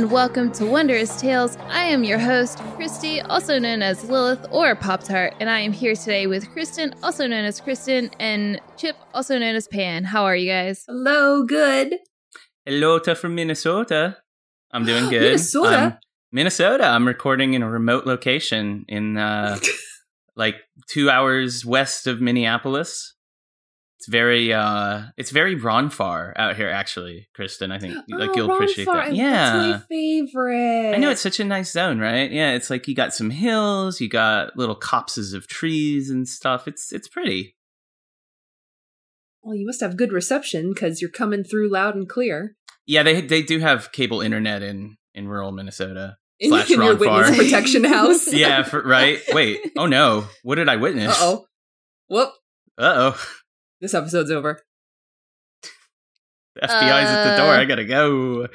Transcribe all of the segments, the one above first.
And welcome to Wondrous Tails. I am your host, Christy, also known as Lilith or Pop Tart, and I am here today with Kristen, also known as Kristen, and Chip, also known as Pan. How are you guys? Hello, good. Hello to from Minnesota. I'm doing good. Minnesota? Um, Minnesota. I'm recording in a remote location in uh, like two hours west of Minneapolis. It's very uh it's very Ronfaure out here actually, Kristen. I think like Oh, you'll Ron appreciate that. Yeah. That's my favorite. I know it's such a nice zone, right? Yeah, it's like you got some hills, you got little copses of trees and stuff. It's it's pretty. Well, you must have good reception because you're coming through loud and clear. Yeah, they they do have cable internet in in rural Minnesota. In, Slash in your witness protection house. yeah, for, right. Wait. Oh no. What did I witness? Oh. Whoop. Uh oh. This episode's over. The FBI's at the door. Uh. I gotta go.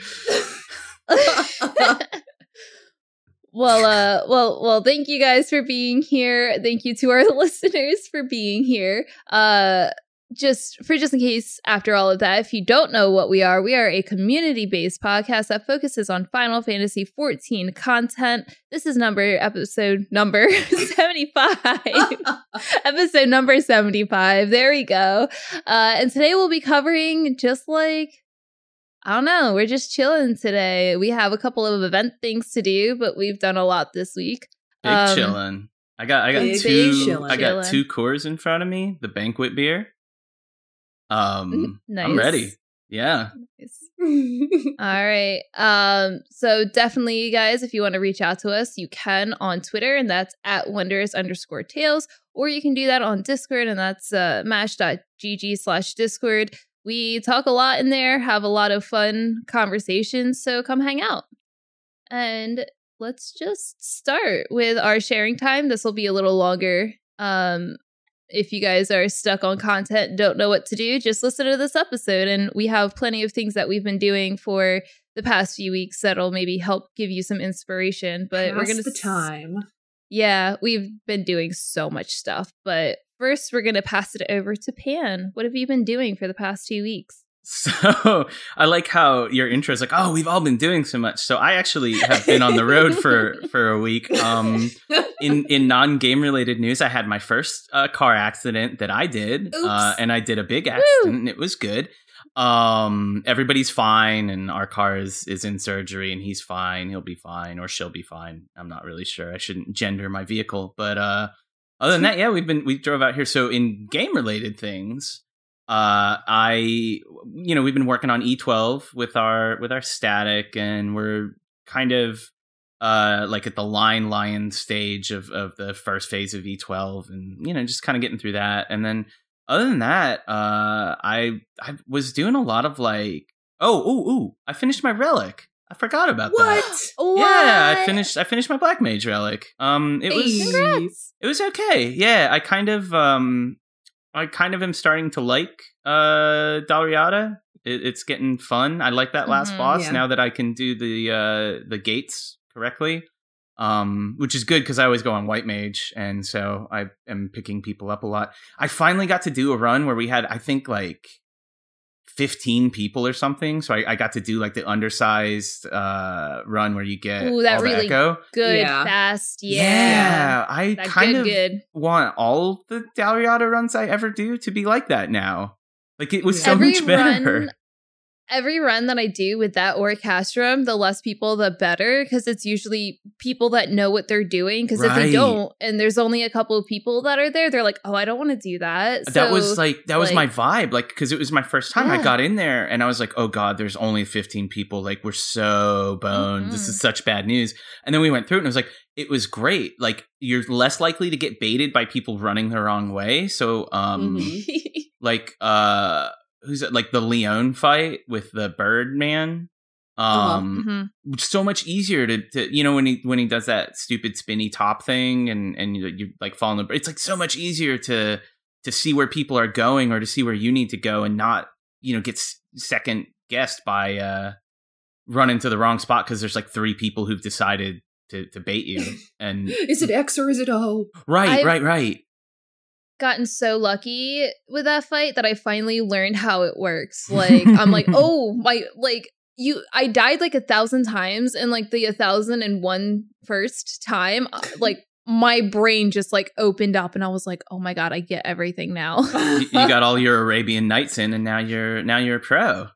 well, uh, well, well, thank you guys for being here. Thank you to our listeners for being here. Uh, just for just in case after all of that if you don't know what we are we are a community-based podcast that focuses on final fantasy 14 content this is number episode number 75 episode number 75 there we go uh and today we'll be covering just like I don't know. We're just chilling today. We have a couple of event things to do, but we've done a lot this week. Big Um, chillin'. I got I got big two chillin'. I got two Coors in front of me, the banquet beer. Um Nice. I'm ready. Yeah. All right. Um, so definitely, you guys, if you want to reach out to us, you can on Twitter, and that's at wonders underscore tales, or you can do that on Discord, and that's uh mash.gg slash Discord. We talk a lot in there, have a lot of fun conversations, so come hang out. And let's just start with our sharing time. This will be a little longer. Um, if you guys are stuck on content don't know what to do, just listen to this episode. And we have plenty of things that we've been doing for the past few weeks that'll maybe help give you some inspiration. But we're gonna the time. yeah, we've been doing so much stuff. But first, we're gonna pass it over to Pan. What have you been doing for the past two weeks? So I like how your intro is like, oh, we've all been doing so much. So I actually have been on the road for for a week. Um, in in non game related news, I had my first uh, car accident that I did, uh, and I did a big accident, and it was good. Um, everybody's fine, and our car is is in surgery, and he's fine. He'll be fine, or she'll be fine. I'm not really sure. I shouldn't gender my vehicle, but uh, other than that, yeah, we've been we drove out here. So in game related things, uh, I you know we've been working on E12 with our with our static, and we're kind of uh like at the line lion stage of of the first phase of E12 and you know just kind of getting through that and then other than that uh I I was doing a lot of like oh ooh ooh I finished my relic I forgot about what? that What? yeah I finished I finished my black mage relic um it was Congrats. it was okay yeah I kind of um I kind of am starting to like uh Dalriada it, it's getting fun I like that last Mhm. boss Yeah. now that I can do the uh the gates correctly um which is good because I always go on white mage and so I am picking people up a lot I finally got to do a run where we had I think like 15 people or something so I, I got to do like the undersized uh run where you get Ooh, that all the really- echo Good, Yeah. fast. Yeah. yeah, I That kind good, of good. want all the Dalriada runs I ever do to be like that now. Like it was so every much better. run every run that I do with that or orchestrum, the less people, the better, because it's usually people that know what they're doing. Because if they don't, and there's only a couple of people that are there, they're like, "Oh, I don't want to do that." that was like that was my vibe like because it was my first time i got in there and i was like oh god there's only 15 people like we're so boned this Mhm. is such bad news and then we went through it and it was like it was great like you're less likely to get baited by people running the wrong way so um Mhm. like uh who's it like the Lyon fight with the bird man Uh-huh. Um, so much easier to, to you know when he when he does that stupid spinny top thing and and you, you like fall in the it's like so much easier to to see where people are going or to see where you need to go and not you know get s- second guessed by uh running to the wrong spot because there's like three people who've decided to to bait you and Is it X or is it O? right I've- right right gotten so lucky with that fight that I finally learned how it works. Like I'm like, oh my like you I died like a thousand times and like the a thousand and one first time, uh, like my brain just like opened up and I was like, oh my god, I get everything now. you, you got all your Arabian Nights in and now you're now you're a pro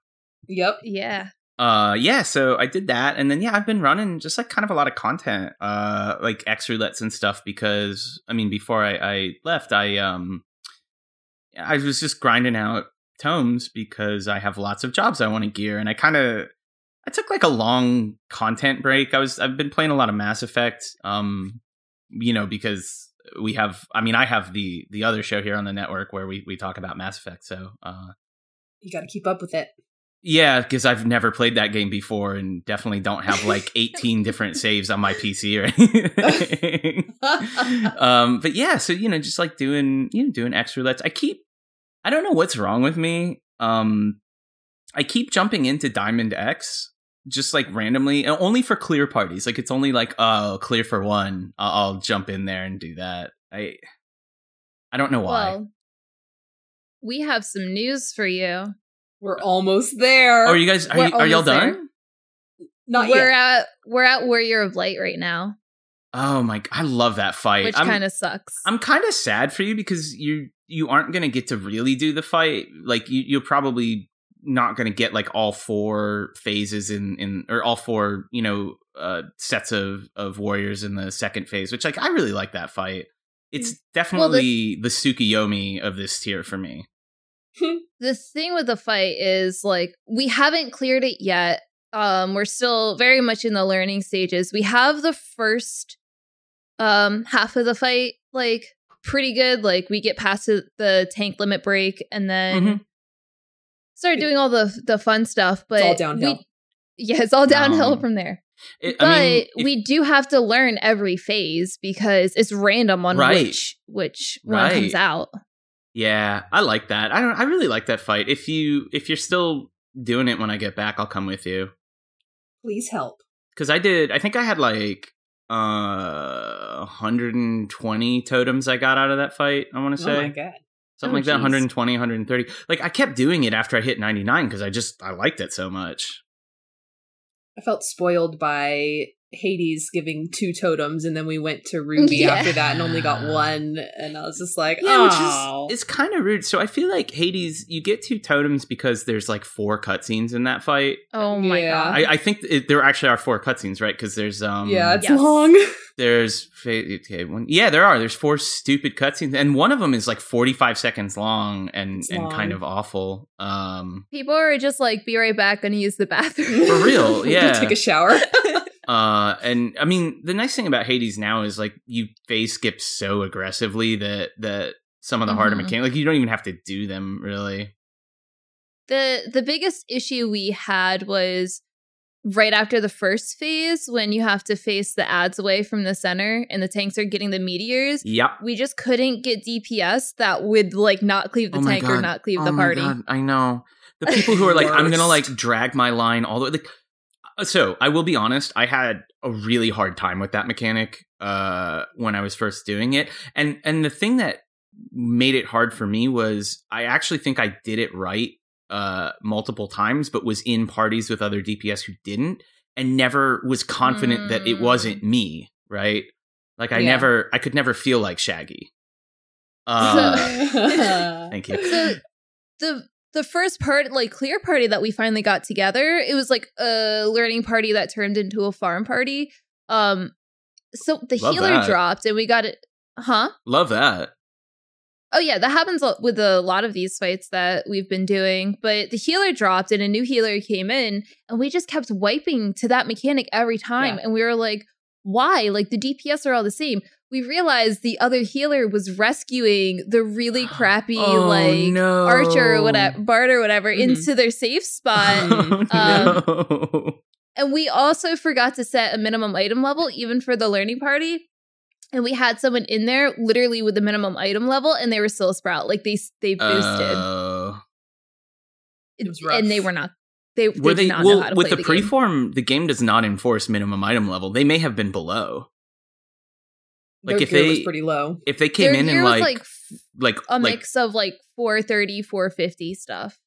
Yep. yeah. Uh yeah, so I did that and then yeah, I've been running just like kind of a lot of content, uh like X roulettes and stuff because I mean before I, I left I um I was just grinding out tomes because I have lots of jobs I want to gear and I kind of I took like a long content break. I was I've been playing a lot of Mass Effect um you know because we have I mean I have the the other show here on the network where we we talk about Mass Effect so uh You got to keep up with it. Yeah, because I've never played that game before and definitely don't have like 18 different saves on my PC or anything. um, but yeah, so you know, just like doing you know, doing X roulettes. I keep I don't know what's wrong with me. Um I keep jumping into Diamond X just like randomly, and only for clear parties. Like it's only like, oh, clear for one. I'll, I'll jump in there and do that. I I don't know why. Well, we have some news for you. We're almost there. oh, are you guys are, you, are y'all almost there. done? Not we're yet. at we're at Warrior of Light right now, Oh my! I love that fight. which kind of sucks. I'm kind of sad for you because you you aren't going to get to really do the fight. Like you you're probably not going to get like all four phases in in or all four, you know, uh sets of of warriors in the second phase, which like I really like that fight. It's definitely the Tsukiyomi of this tier for me. the thing with the fight is like we haven't cleared it yet. Um, we're still very much in the learning stages. We have the first um half of the fight like pretty good. Like we get past the- tank limit break and then Mhm. start doing all the the fun stuff. But it's all downhill. We, yeah, it's all downhill Um, from there. It- but I mean, if- we do have to learn every phase because it's random on Right. which which one comes out. Yeah, I like that. I don't. I really like that fight. If you if you're still doing it when I get back, I'll come with you. Please help. because I did. I think I had like uh 120 totems I got out of that fight. I want to say. Oh my god. something Oh, like that. geez. 120, 130. Like I kept doing it after I hit 99 because I just I liked it so much. I felt spoiled by Hades giving two totems, and then we went to Ruby Yeah. after that and only got one, and I was just like, Yeah, which oh, is it's kind of rude. So I feel like Hades, you get two totems because there's like four cutscenes in that fight. Oh my Yeah. god. I, I think it, there actually are four cutscenes, right? Because there's um yeah, it's yes. long. there's okay, one, yeah there are there's four stupid cutscenes and one of them is like 45 seconds long and It's and kind of awful um People are just like, be right back, gonna use the bathroom. For real, yeah. Take a shower. uh and i mean the nice thing about hades now is like you phase skip so aggressively that that some of the harder Mhm. mechanics like you don't even have to do them really the the biggest issue we had was right after the first phase when you have to face the ads away from the center and the tanks are getting the meteors. yep We just couldn't get DPS that would like not cleave the Oh my tank or not cleave Oh the my party. God, i know the people who are like i'm gonna like drag my line all the way like so i will be honest i had a really hard time with that mechanic uh when i was first doing it and and the thing that made it hard for me was i actually think i did it right uh multiple times but was in parties with other dps who didn't and never was confident that it Mm. wasn't me right like i Yeah. never i could never feel like shaggy uh thank you So the the first part, like clear party that we finally got together, it was like a learning party that turned into a farm party. Um so the Love healer that. dropped and we got it huh? love that Oh yeah, that happens with a lot of these fights that we've been doing. But the healer dropped and a new healer came in, and we just kept wiping to that mechanic every time. Yeah. And we were like, "Why? Like the DPS are all the same." We realized the other healer was rescuing the really crappy Oh, like no. archer or whatever, bard or whatever Mhm. into their safe spot. Oh, Um, no. And we also forgot to set a minimum item level, even for the learning party. And we had someone in there literally with the minimum item level, and they were still a sprout. Like they they boosted, Oh. It was rough. and they were not. They, they were they not know well how to with play the, the game. preform? The game does not enforce minimum item level. They may have been below. Their like if gear was they- pretty low. If they came Their in and like like like a like mix of like 430, 450 stuff.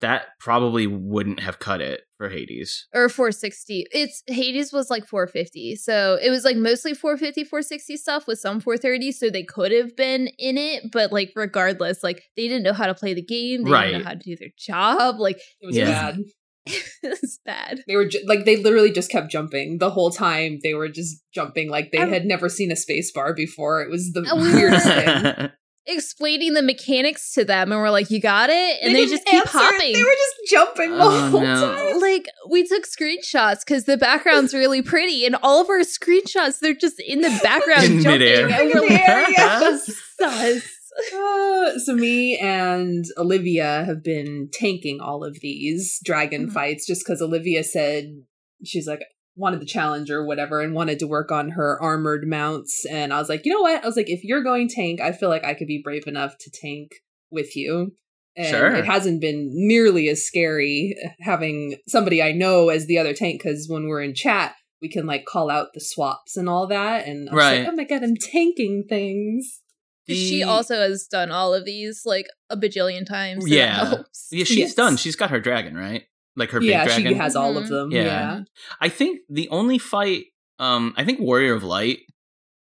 that, probably wouldn't have cut it for Hades. or 460. It's Hades was like 450. So it was like mostly 450, 460 stuff with some 430. So they could have been in it, but like regardless, like they didn't know how to play the game. They didn't know how to do their job. Like It was Yeah. bad. it was bad. They were ju- like they literally just kept jumping the whole time. They were just jumping like they I- had never seen a space bar before. It was the And weirdest thing. Explaining the mechanics to them, and we're like, "You got it," and they, didn't just keep answer it. hopping. They were just jumping the Oh, whole no. time. like we took screenshots because the background's really pretty, and all of our screenshots they're just in the background In jumping, midair. and In we're the like, air, yes. "Sus." Uh, so me and Olivia have been tanking all of these dragon Mhm. fights just because Olivia said she's like wanted the challenge or whatever and wanted to work on her armored mounts. And I was like, you know what? I was like, if you're going tank, I feel like I could be brave enough to tank with you. And Sure. it hasn't been nearly as scary having somebody I know as the other tank because when we're in chat, we can like call out the swaps and all that. And I was Right. like, oh my god, I'm tanking things. She also has done all of these like a bajillion times. so Yeah. helps. Yeah, she's Yes. done. She's got her dragon, right? Like her yeah, big dragon. she has all of Mhm. them. Yeah. yeah. I think the only fight, um, I think Warrior of Light,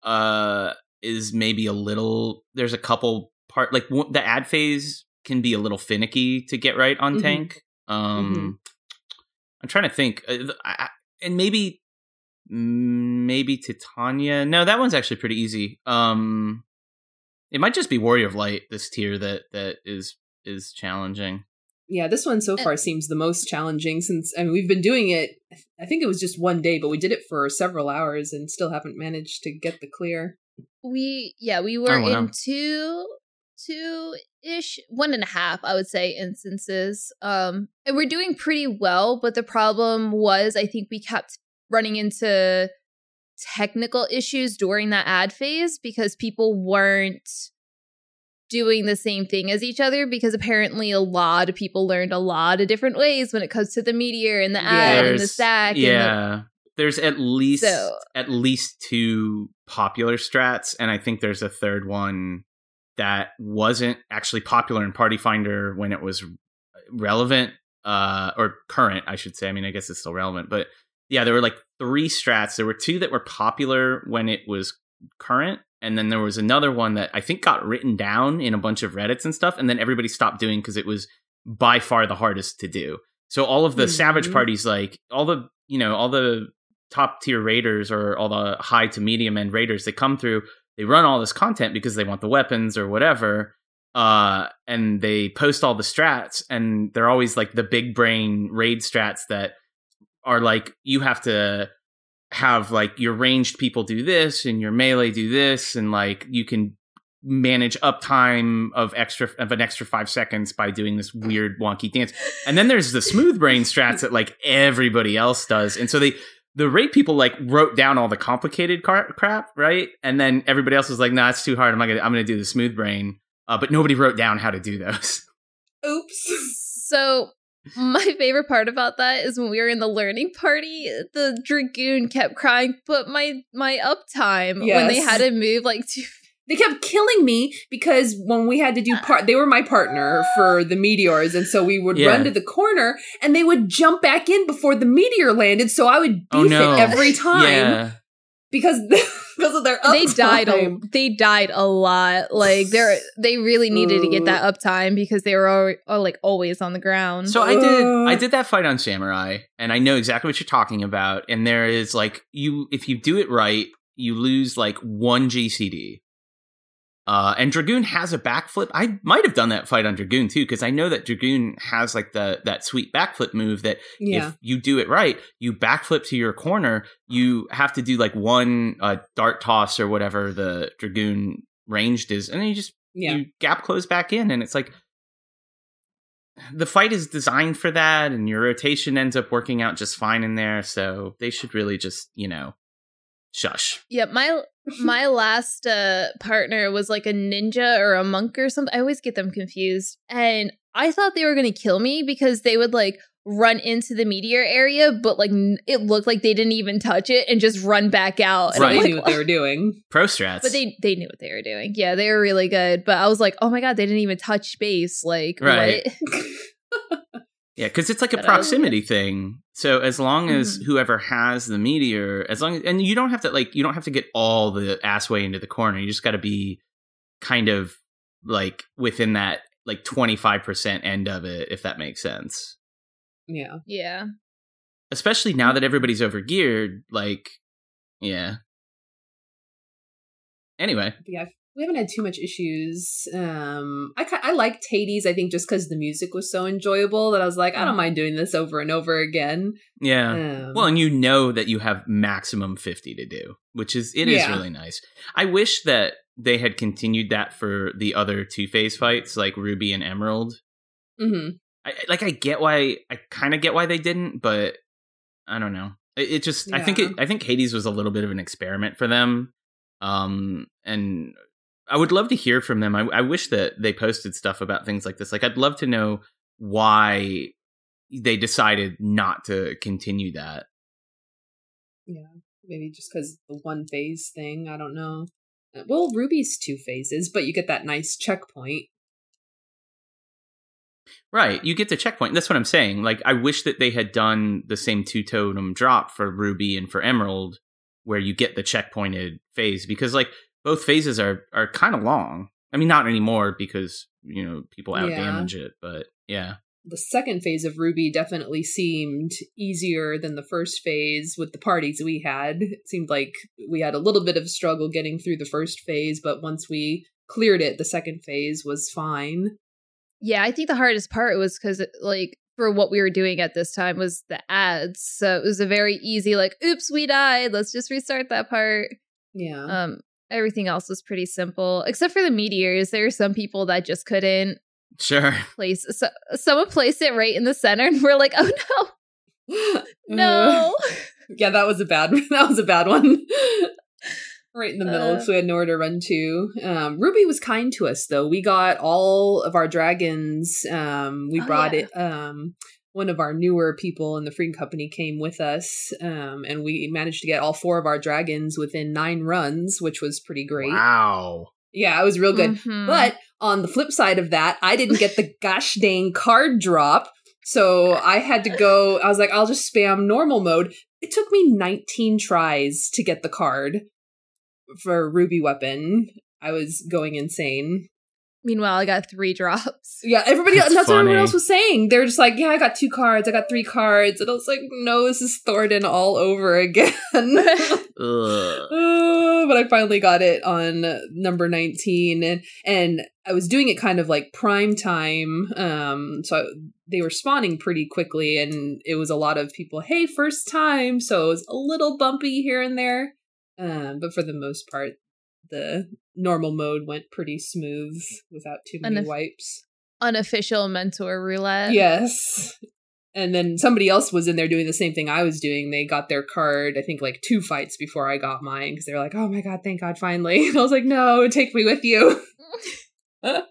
uh, is maybe a little. There's a couple part like w- the ad phase can be a little finicky to get right on Mhm. tank. Um, I'm trying to think, uh, I, I- and maybe, maybe Titania. No, that one's actually pretty easy. Um, it might just be Warrior of Light this tier that that is is challenging. Yeah, this one so Uh, far seems the most challenging since I mean we've been doing it I think it was just one day, but we did it for several hours and still haven't managed to get the clear. We yeah, we were Oh, wow. in two two ish, one and a half, I would say, instances. Um and we're doing pretty well, but the problem was I think we kept running into technical issues during that ad phase because people weren't doing the same thing as each other because apparently a lot of people learned a lot of different ways when it comes to the meteor and the ad and the stack and the Yeah. there's at least So- at least two popular strats, and I think there's a third one that wasn't actually popular in Party Finder when it was relevant, uh, or current, I should say. I mean, I guess it's still relevant, but yeah, there were like three strats. There were two that were popular when it was current, and then there was another one that I think got written down in a bunch of Reddits and stuff, and then everybody stopped doing because it was by far the hardest to do. So all of the Savage Mhm. parties, like all the you know all the top tier raiders or all the high to medium end raiders, they come through, they run all this content because they want the weapons or whatever, uh, and they post all the strats, and they're always like the big brain raid strats that are like you have to have like your ranged people do this and your melee do this and like you can manage uptime of extra of an extra five seconds by doing this weird wonky dance. And then there's the smooth brain strats that like everybody else does. And so they the raid people like wrote down all the complicated car- crap right? And then everybody else was like nah it's too hard. I'm not gonna i'm gonna do the smooth brain. Uh, but nobody wrote down how to do those. Oops. So my favorite part about that is when we were in the learning party, the dragoon kept crying, but my my uptime when they had to move like two They kept killing me because when we had to do part, they were my partner for the meteors, and so we would Yeah. run to the corner, and they would jump back in before the meteor landed. So I would oh, beef Oh, no. it every time yeah because because of their they died a, they died a lot. Like they're they really needed to get that uptime because they were al- al- like always on the ground. So I did. I did that fight on Samurai and I know exactly what you're talking about and there is like you if you do it right you lose like one GCD. Uh and Dragoon has a backflip. I might have done that fight on Dragoon too cuz I know that Dragoon has like the that sweet backflip move that Yeah, if you do it right, you backflip to your corner, you have to do like one uh, dart toss or whatever the Dragoon ranged is and then you just yeah. you gap close back in and it's like the fight is designed for that, and your rotation ends up working out just fine in there. So they should really just, you know, shush. Yeah, my my last uh partner was like a ninja or a monk or something. I always get them confused. And I thought they were going to kill me because they would like run into the meteor area, but like n- it looked like they didn't even touch it and just run back out. And I'm Right. They like, knew what they were doing. Pro strats. But they they knew what they were doing. Yeah, they were really good. But I was like, oh my god, they didn't even touch base. Like, Right. what? Yeah, because it's like a But I was- proximity thing. So as long as Mhm. whoever has the meteor, as long as, and you don't have to like, you don't have to get all the ass way into the corner. You just got to be kind of like within that like twenty five percent end of it, if that makes sense. Yeah. yeah. Especially now that everybody's overgeared, like, yeah. Anyway, yeah, we haven't had too much issues. Um, I I liked Hades. I think just because the music was so enjoyable that I was like, I don't mind doing this over and over again. yeah. Um, Well, and you know that you have maximum 50 to do, which is it is Yeah. really nice. I wish that they had continued that for the other two phase fights like Ruby and Emerald. mhm. I like I get why I kind of get why they didn't, but I don't know. It, it just I think it I think Hades was a little bit of an experiment for them. Um and I would love to hear from them. I, I wish that they posted stuff about things like this. Like I'd love to know why they decided not to continue that. Yeah, maybe just because the one phase thing. I don't know. Uh, Well, Ruby's two phases, but you get that nice checkpoint. Right. You get the checkpoint. That's what I'm saying. Like, I wish that they had done the same two totem drop for Ruby and for Emerald, where you get the checkpointed phase, because like both phases are are kind of long. I mean, not anymore because you know people out Yeah. it, but yeah, The second phase of Ruby definitely seemed easier than the first phase with the parties we had. It seemed like we had a little bit of struggle getting through the first phase, but once we cleared it, the second phase was fine. Yeah, I think the hardest part was because, like, for what we were doing at this time was the ads. So it was a very easy, like, oops, we died. Let's just restart that part. Yeah. Um, everything else was pretty simple, except for the meteors. There are some people that just couldn't sure. place. So someone placed it right in the center, and we're like, oh no, no. yeah, that was a bad that was a bad one. right in the middle, Uh. so we had nowhere to run to. Um, Ruby was kind to us though. We got all of our dragons. Um, we Oh, brought yeah. it. Um, one of our newer people in the Freedom Company came with us, um, and we managed to get all four of our dragons within nine runs, which was pretty great. Wow. Yeah, it was real good. Mhm. But on the flip side of that, I didn't get the gosh dang card drop. So I had to go, I was like, I'll just spam normal mode. It took me 19 tries to get the card for Ruby Weapon. I was going insane. Meanwhile, I got three drops. Yeah, everybody That's else, that's what everyone else was saying. They were just like, yeah, I got two cards, I got three cards. And I was like, no, this is Thordan all over again. Uh, but I finally got it on number 19 and and I was doing it kind of like prime time um so they were spawning pretty quickly and it was a lot of people hey first time so it was a little bumpy here and there um but for the most part the normal mode went pretty smooth without too many if- wipes Unofficial mentor roulette. yes and then somebody else was in there doing the same thing I was doing. They got their card, I think, like two fights before I got mine because they were like, "Oh my god, thank God, finally!" And I was like, "No, take me with you." and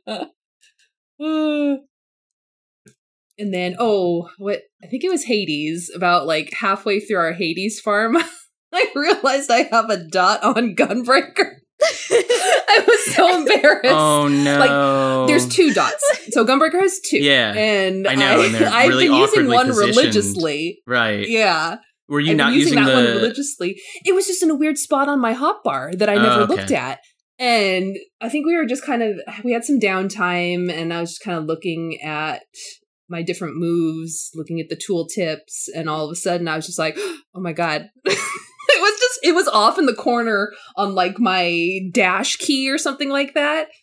then, oh, what? I think it was Hades. About like halfway through our Hades farm, I realized I have a dot on Gunbreaker. I was so embarrassed. Oh no. There's two dots. So Gunbreaker has two. Yeah, And I know, and they're I've really been using one positioned. religiously. Right. Yeah. Were you I've not using, using, that one religiously. It was just in a weird spot on my hotbar that I Oh, never okay. looked at. And I think we were just kind of we had some downtime and I was just kind of looking at my different moves, looking at the tool tips, and all of a sudden I was just like, oh my god. it was just it was off in the corner on like my dash key or something like that.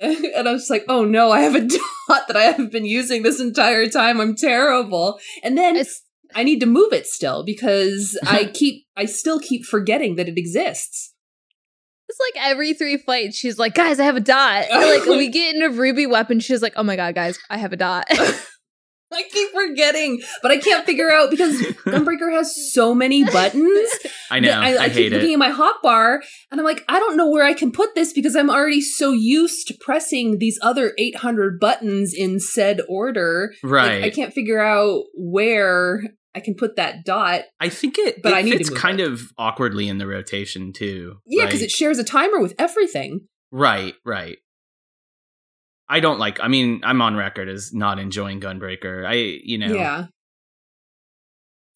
And I was like, oh no, I have a dot that I haven't been using this entire time. I'm terrible. And then It's I need to move it still because I keep I still keep forgetting that it exists. it's like every three fights, she's like, guys, I have a dot. And, like we get into Ruby weapon, she's like, oh my god, guys, I have a dot. I keep forgetting, but I can't figure out because Gunbreaker has so many buttons. I know. I, I, I hate keep looking it. at my hotbar and I'm like, I don't know where I can put this because I'm already so used to pressing these other 800 buttons in said order. Like, Right. I can't figure out where I can put that dot. I think it, But it I need move kind it. of awkwardly in the rotation too. Yeah, because Like- it shares a timer with everything. Right, right. I don't like. I mean, I'm on record as not enjoying Gunbreaker. I, you know, Yeah.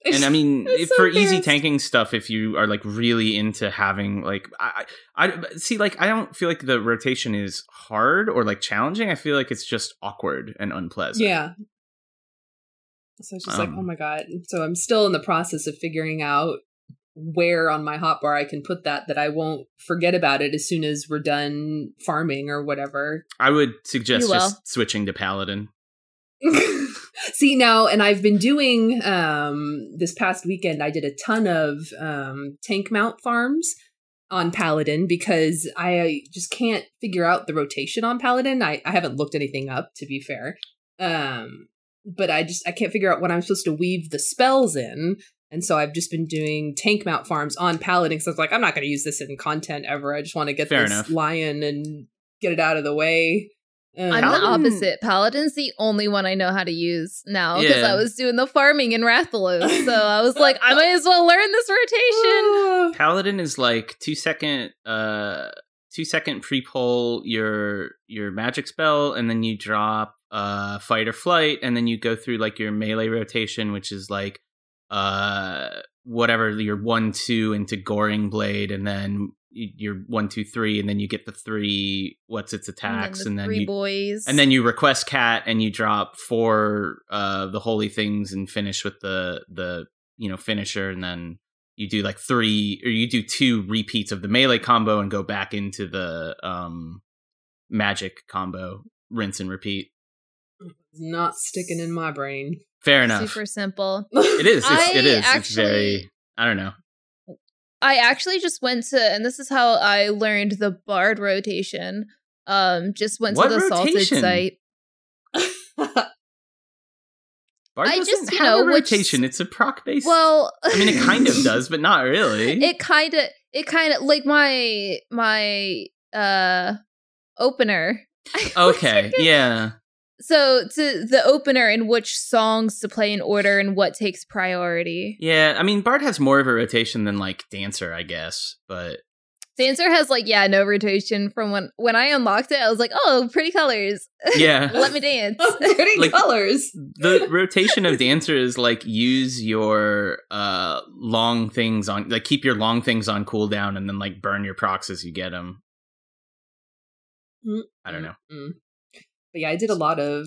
and I mean, if so for easy tanking stuff, if you are like really into having like, I, I see, like, I don't feel like the rotation is hard or like challenging. I feel like it's just awkward and unpleasant. Yeah. So it's just like, Um, oh my god. So I'm still in the process of figuring out where on my hotbar I can put that that I won't forget about it as soon as we're done farming or whatever. I would suggest You will. just switching to Paladin. See now, and I've been doing um this past weekend I did a ton of um tank mount farms on Paladin because I just can't figure out the rotation on Paladin. I, I haven't looked anything up to be fair. Um but I just I can't figure out what I'm supposed to weave the spells in. And so I've just been doing tank mount farms on Paladin because I was like, I'm not going to use this in content ever. I just want to get Fair this enough. lion and get it out of the way. Um, I'm the opposite. Paladin's the only one I know how to use now because Yeah. I was doing the farming in Rathalos. So I was like, I might as well learn this rotation. Paladin is like two second uh two second pre pull your your magic spell and then you drop uh fight or flight and then you go through like your melee rotation which is like uh whatever your one two into goring blade and then your one two three and then you get the three what's its attacks and and then, then, the three you boys. and then you Requiescat and you drop four uh the holy things and finish with the the you know finisher and then you do like three or you do two repeats of the melee combo and go back into the um magic combo rinse and repeat not sticking in my brain. Fair enough super simple. it is it's, it is it's actually- very i don't know I actually just went to, and this is how I learned the bard rotation. Um, just went What to the rotation? salted site. Bard I just, you know, a which- rotation it's a proc based Well, i mean it kind of does but not really It kind of, it kind of like my my uh opener. okay yeah So to the opener and which songs to play in order and what takes priority. yeah i mean bard has more of a rotation than like dancer i guess but Dancer has like yeah no rotation from when when I unlocked it. I was like oh pretty colors. yeah Let me dance. Pretty Like- colors. the rotation of dancer is like use your uh long things on like keep your long things on cooldown and then like burn your procs as you get them i don't know Mm. But yeah, I did a lot of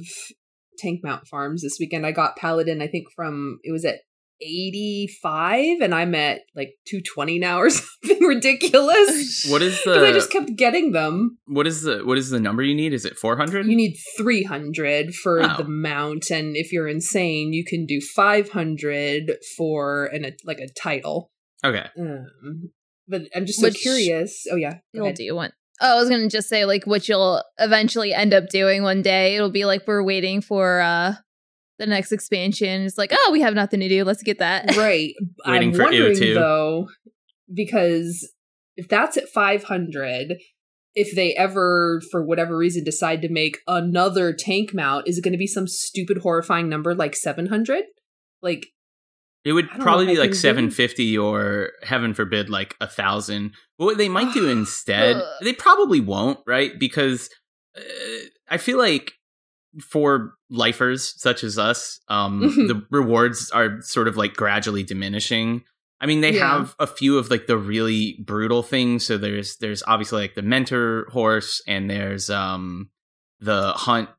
tank mount farms this weekend. I got Paladin, I think from it was at 85 and I'm at like 220 now or something ridiculous. what is Because I just kept getting them. what is the what is the number you need is it 400 You need 300 for Oh. the mount and if you're insane, you can do 500 for an a, like a title. okay Um, but I'm just so Which curious. Oh yeah. go You'll ahead. do one. Oh, I was gonna just say like what you'll eventually end up doing one day. It'll be like we're waiting for uh the next expansion. It's like, oh, we have nothing to do. Let's get that. Right. Waiting I'm for wondering EO2. though, because if that's at 500, if they ever, for whatever reason, decide to make another tank mount, is it going to be some stupid, horrifying number like 700? Like, it would I don't know probably be like 750 or heaven forbid like a thousand. But what they might do instead they probably won't right? Because uh, i feel like for lifers such as us um Mhm. the rewards are sort of like gradually diminishing. I mean they Yeah. have a few of like the really brutal things. So there's there's obviously like the mentor horse and there's um the hunt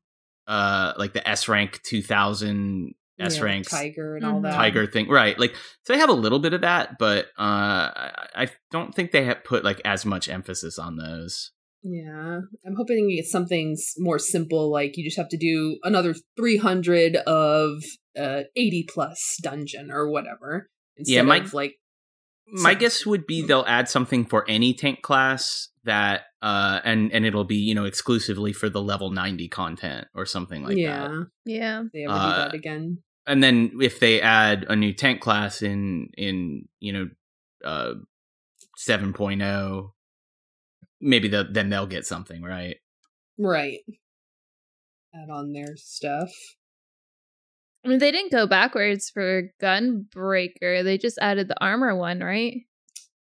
uh like the s rank 2000 s yeah, rank Tiger and all Mhm. that. tiger thing right like so they have a little bit of that but uh i, I don't think they have put like as much emphasis on those Yeah. I'm hoping it's something more simple, like you just have to do another 300 of uh 80 plus dungeon or whatever. Instead Yeah, my- of like My guess would be they'll add something for any tank class that uh and and it'll be, you know, exclusively for the level 90 content or something like yeah. that. Yeah. Yeah. They ever Uh, do that again. And then if they add a new tank class in in, you know, uh 7.0 maybe the, then they'll get something, right? Right. Add on their stuff. I mean, they didn't go backwards for Gunbreaker. They just added the armor one, right?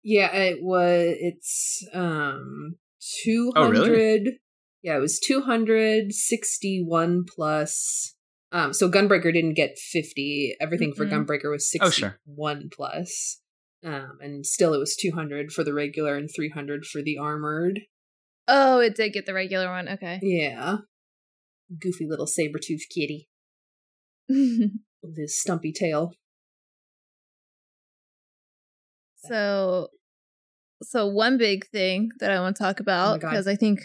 Yeah, it was it's um two Oh, hundred. really? Yeah, it was two hundred sixty one plus. Um, so Gunbreaker didn't get fifty. Everything for Mhm. Gunbreaker was Oh, sixty one sure. plus. Um, and still it was two hundred for the regular and three hundred for the armored. Oh, it did get the regular one. Okay. Yeah, goofy little saber tooth kitty with his stumpy tail. so, so one big thing that I want to talk about God. because I think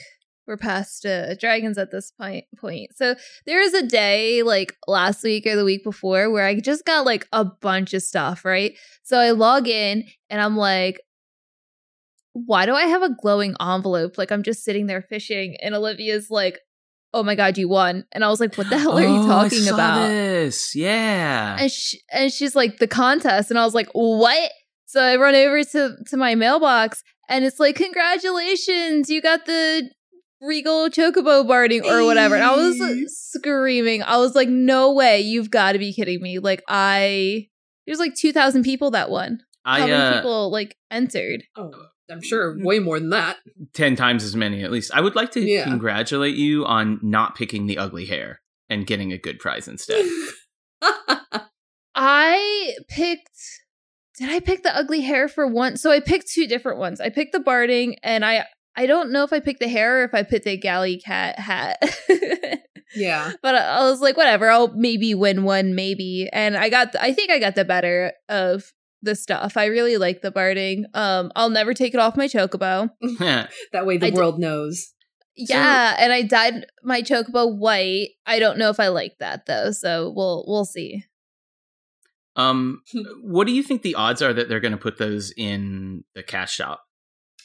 we're past uh, dragons at this point. Point. So there was a day like last week or the week before where I just got like a bunch of stuff. Right. So I log in and I'm like. Why do I have a glowing envelope? Like I'm just sitting there fishing, and Olivia's like, "Oh my god, you won!" And I was like, "What the hell are you Oh, I talking saw about?" This. Yeah. and she, and she's like the contest. And i was like what? So i run over to to my mailbox and it's like congratulations you got the regal chocobo barding or whatever. And i was like, screaming. I was like no way. You've got to be kidding me. Like i there's like 2000 people that won. I how many uh, people like entered? Oh, I'm sure mm. way more than that. 10 times as many at least. I would like to Yeah. congratulate you on not picking the ugly hair and getting a good prize instead. I picked. Did I pick the ugly hair for one? So I picked two different ones. I picked the barding, and I I don't know if I picked the hair or if I picked the galley cat hat. yeah. but I, I was like, whatever. I'll maybe win one, maybe. And I got. I think I got the better of the stuff. I really like the barding. Um, I'll never take it off my chocobo. That way the I d- world knows. Yeah, and I dyed my chocobo white. I don't know if I like that though, so we'll we'll see. um, what do you think the odds are that they're going to put those in the cash shop?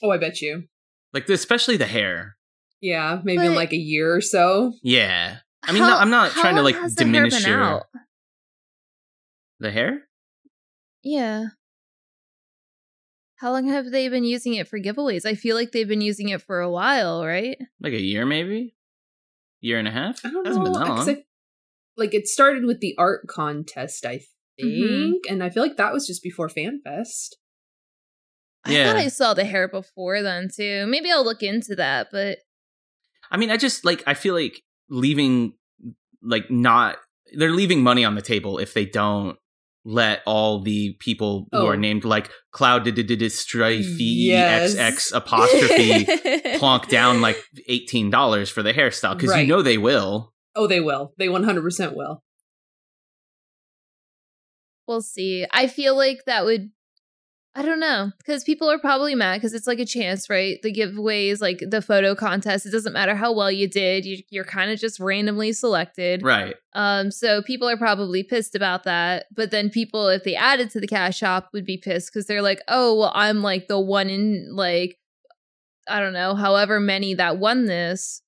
Oh, I bet you. Like, the, especially the hair. Yeah, maybe in like a year or so. Yeah. I mean, no, I'm not trying to like has the hair diminish your out? the hair. Yeah. How long have they been using it for giveaways? I feel like they've been using it for a while, right? Like a year, maybe. Year and a half. I don't Hasn't know. been that 'cause long. I- like it started with the art contest, I think, Mhm. and I feel like that was just before FanFest. I Yeah. thought I saw the hair before then too. Maybe I'll look into that, but I mean, I just like I feel like leaving like not they're leaving money on the table if they don't let all the people who Oh. are named like Cloud Strifey Yes. XX apostrophe plonk down like eighteen dollars for the hairstyle because Right. you know they will. Oh, they will. They 100% will. we'll see. I feel like that would I don't know because people are probably mad because it's like a chance, right? The giveaways, like the photo contest, it doesn't matter how well you did. You, you're kind of just randomly selected. Right. Um, so people are probably pissed about that. But then people, if they added to the cash shop, would be pissed because they're like, oh, well, I'm like the one in like, I don't know, however many that won this.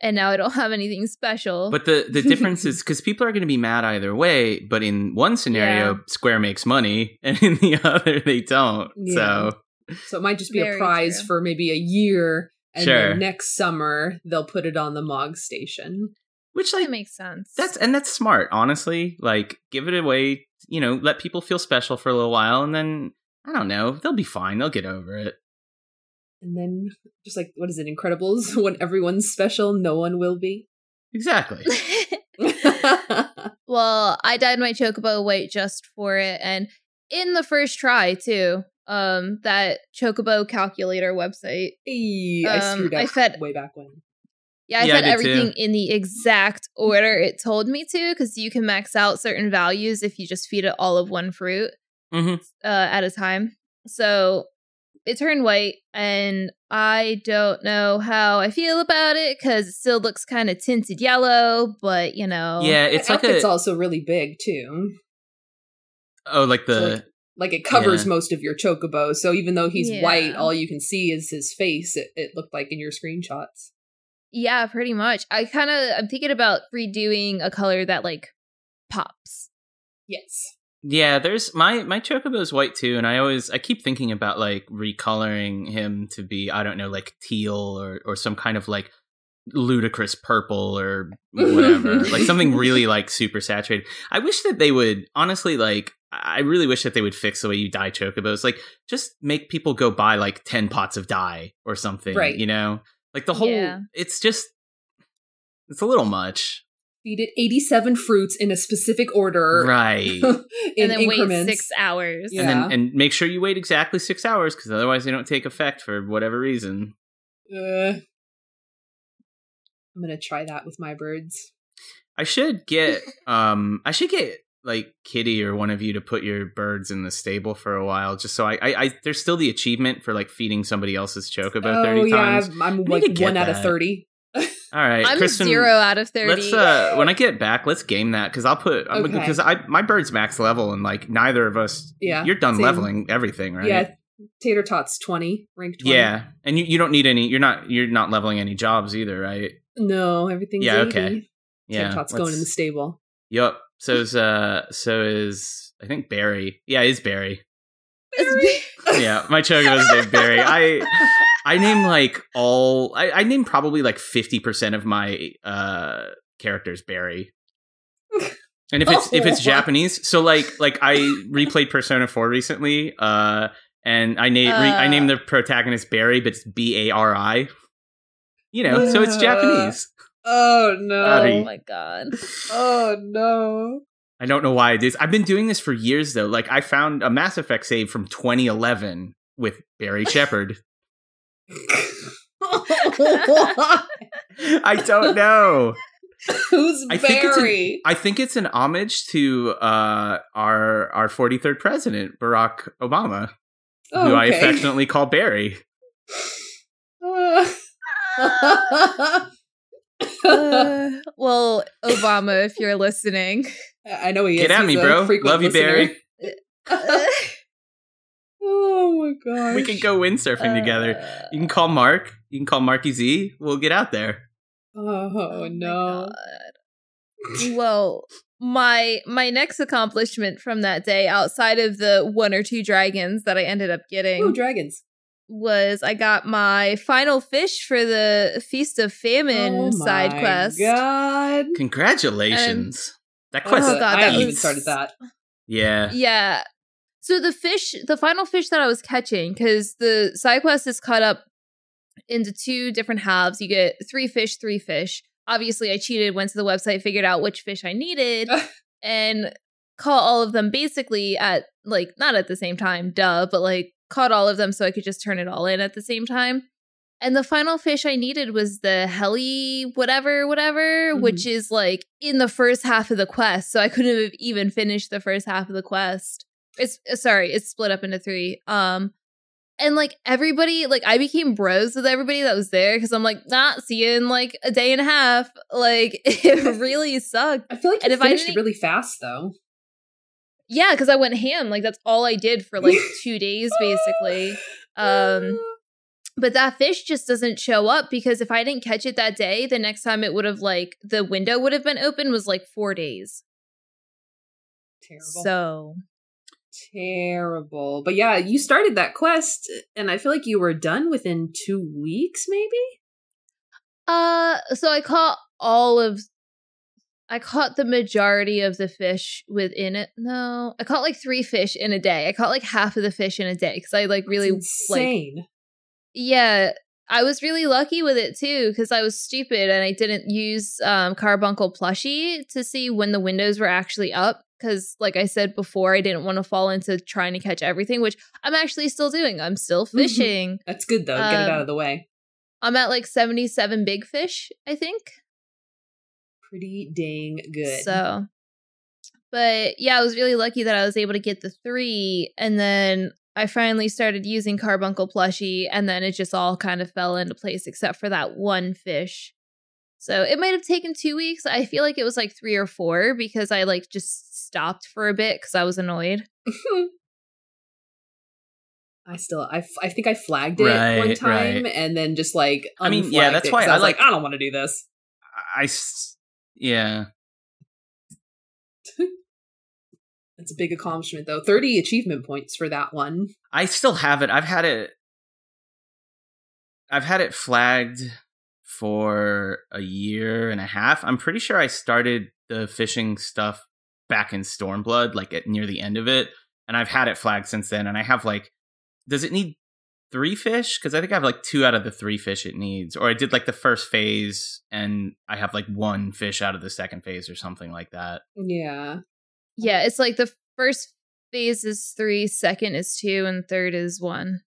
And now I don't have anything special. But the the difference is because people are going to be mad either way. But in one scenario, Yeah. Square makes money, and in the other, they don't. Yeah. So So it might just be Very a prize true. for maybe a year, and Sure. then next summer they'll put it on the Mog station. which that like makes sense. That's and that's smart, honestly. Like, give it away. You know, let people feel special for a little while, and then I don't know, they'll be fine. They'll get over it. And then, just like, what is it, Incredibles? When everyone's special, no one will be. Exactly. well, I dyed my chocobo white just for it, and in the first try too. Um, that chocobo calculator website. Hey, I Um, screwed up I fed- way back when. Yeah, I Yeah, I fed did everything too. in the exact order it told me to, because you can max out certain values if you just feed it all of one fruit hmm uh, at a time. So it turned white, and I don't know how I feel about it because it still looks kind of tinted yellow. But you know, Yeah, it's like outfit's a also really big too. oh, like the So, like- Like it covers Yeah. most of your chocobo. So even though he's Yeah. white, all you can see is his face. It, it looked like in your screenshots. Yeah, pretty much. I kind of I'm thinking about redoing a color that like pops. Yes. Yeah, there's my my chocobo is white too, and I always I keep thinking about like recoloring him to be I don't know like teal or or some kind of like ludicrous purple or whatever, like something really like super saturated. I wish that they would honestly like. I really wish that they would fix the way you dye chocobos. Like, just make people go buy like ten pots of dye or something. Right. You know, like the whole. Yeah. It's just. It's a little much, Feed it 87 fruits in a specific order. Right. and then increments. wait six hours. Yeah. And, then, and make sure you wait exactly six hours because otherwise they don't take effect for whatever reason. Uh, I'm going to try that with my birds. I should get, um, I should get like Kitty or one of you to put your birds in the stable for a while, just so I, I, I there's still the achievement for like feeding somebody else's chocobo about 30 yeah, times. I'm, I'm like one that. out of 30. All right, I'm Kristen, zero out of thirty. Let's uh when I get back, let's game that because I'll put I'm Okay. because I my bird's max level and like neither of us Yeah, you're done same. leveling everything right Yeah, Tater Tots twenty ranked. 20. yeah and you, you don't need any you're not you're not leveling any jobs either right No, everything's Yeah, 80. okay. yeah Tater Tots going in the stable. Yep. So is uh so is I think Barry. Yeah, is Barry. It's be- Yeah, my chocobo's named Barry. I I name like all I, I name probably like fifty percent of my uh characters Barry. And if it's if it's Oh. Japanese, so like like I replayed Persona 4 recently, uh and I name re- I Uh. named the protagonist Barry, but it's B A R I. You know, so it's Uh. Japanese. Oh no! Barry. oh my god. Oh no! I don't know why I did. I've been doing this for years though. Like I found a Mass Effect save from 2011 with Barry Shepard. I don't know. Who's I think it's an- Barry? I think it's an homage to uh, our our 43rd president Barack Obama, Oh, who I affectionately call Barry. Uh, well, Obama, if you're listening. I know he is. Get at He's me, bro. Love you, listener. Barry. Oh my god. We can go windsurfing together. Uh, You can call Mark. You can call Marky Z. We'll get out there. Oh, my no. God. well, my my next accomplishment from that day, outside of the one or two dragons that I ended up getting, Oh, dragons. Was I got my final fish for the Feast of Famine oh side my quest. God. Congratulations. that Oh, quest. God, I that haven't even was- started that. yeah. Yeah. So the fish, the final fish that I was catching, because the side quest is cut up into two different halves. You get three fish, three fish. Obviously, I cheated, went to the website, figured out which fish I needed, and caught all of them basically at like not at the same time, duh, but like caught all of them so I could just turn it all in at the same time. And the final fish I needed was the heli whatever whatever, Mhm. which is like in the first half of the quest. So I couldn't have even finished the first half of the quest. It's uh, sorry, it's split up into three. Um and like everybody, like I became bros with everybody that was there because I'm like, not see you in like a day and a half. Like it really sucked. I feel like And if I finished really fast, though. Yeah, because I went ham. Like that's all I did for like two days basically. Um but that fish just doesn't show up because if I didn't catch it that day, the next time it would have like the window would have been open was like four days. Terrible. So Terrible. But yeah, you started that quest, and I feel like you were done within two weeks, maybe? uh so I caught all of I caught the majority of the fish within it. No, I caught like three fish in a day. I caught like half of the fish in a day because I like really That's like insane. Yeah, I was really lucky with it too because I was stupid and I didn't use um, Carbuncle plushie to see when the windows were actually up. Because, like I said before, I didn't want to fall into trying to catch everything, which I'm actually still doing. I'm still Mhm. fishing. That's good, though. Get it Um, out of the way. I'm at like 77 big fish, I think. Pretty dang good. So, but yeah, I was really lucky that I was able to get the three, and then I finally started using Carbuncle plushie, and then it just all kind of fell into place except for that one fish. So it might have taken two weeks. I feel like it was like three or four because I like just stopped for a bit because I was annoyed. I still, I, f- I think I flagged it one time right. and then just like, I mean, yeah, that's it why 'cause I was like, like- I don't want to do this. I s- yeah. That's a big accomplishment though. 30 achievement points for that one. I still have it. I've had it. I've had it flagged for a year and a half. I'm pretty sure I started the fishing stuff back in Stormblood, like at near the end of it, and I've had it flagged since then. And I have like, does it need three fish? Because I think I have like two out of the three fish it needs. Or I did like the first phase, and I have like one fish out of the second phase, or something like that. Yeah. Yeah, it's like the first phase is three, second is two, and third is one.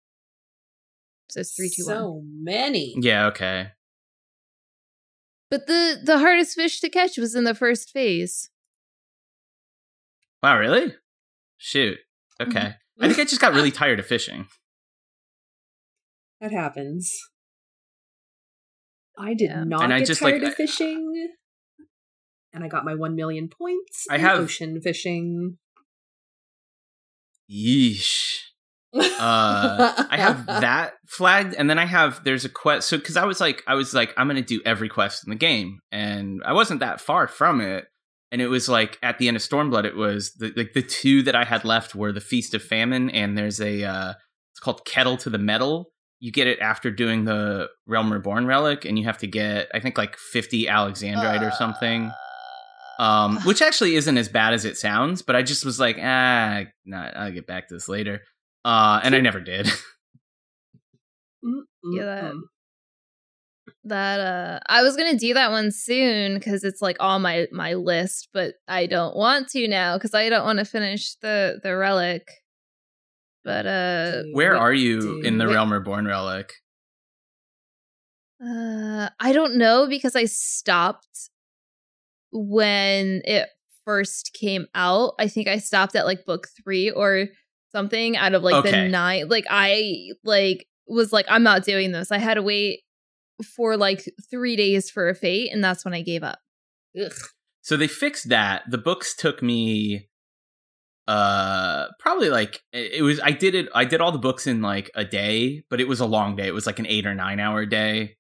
So it's three, two, one. so many. Yeah. Okay. But the the hardest fish to catch was in the first phase. Wow. Really? Shoot. Mm-hmm. Okay. I think I just got really tired of fishing. That happens. I did Yeah. not And I get just, tired like, of fishing. And I got my 1 million points. I have- ocean fishing. Yeesh. uh i have that flagged and then i have there's a quest so because i was like i was like i'm gonna do every quest in the game and i wasn't that far from it and it was like at the end of stormblood it was the like the two that i had left were the feast of famine and there's a uh it's called kettle to the metal you get it after doing the realm reborn relic and you have to get i think like 50 alexandrite or something um, which actually isn't as bad as it sounds, but I just was like, ah, nah, I'll get back to this later. Uh, and I never did. Yeah, that- That uh I was gonna do that one soon because it's like on my my list, but I don't want to now because I don't want to finish the the relic. But uh Where are you in the it. Realm Reborn relic? Uh, I don't know because I stopped when it first came out. I think I stopped at like book three or something out of like the nine. Like I like was like I'm not doing this. I had to wait for like three days for a fate, and that's when I gave up. Ugh. So they fixed that. The books took me uh probably like it was I did it I did all the books in like a day, but it was a long day. It was like an 8 or 9 hour day.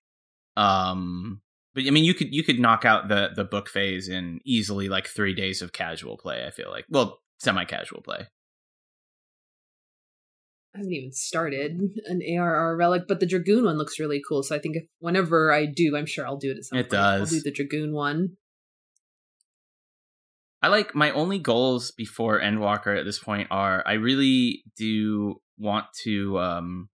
Um but I mean you could you could knock out the the book phase in easily like 3 days of casual play, I feel like. Well, semi-casual play. I haven't even started an ARR relic, but the Dragoon one looks really cool. So I think if whenever I do, I'm sure I'll do it at some It point. I'll does. do the Dragoon one. I like my only goals before Endwalker at this point are I really do want to um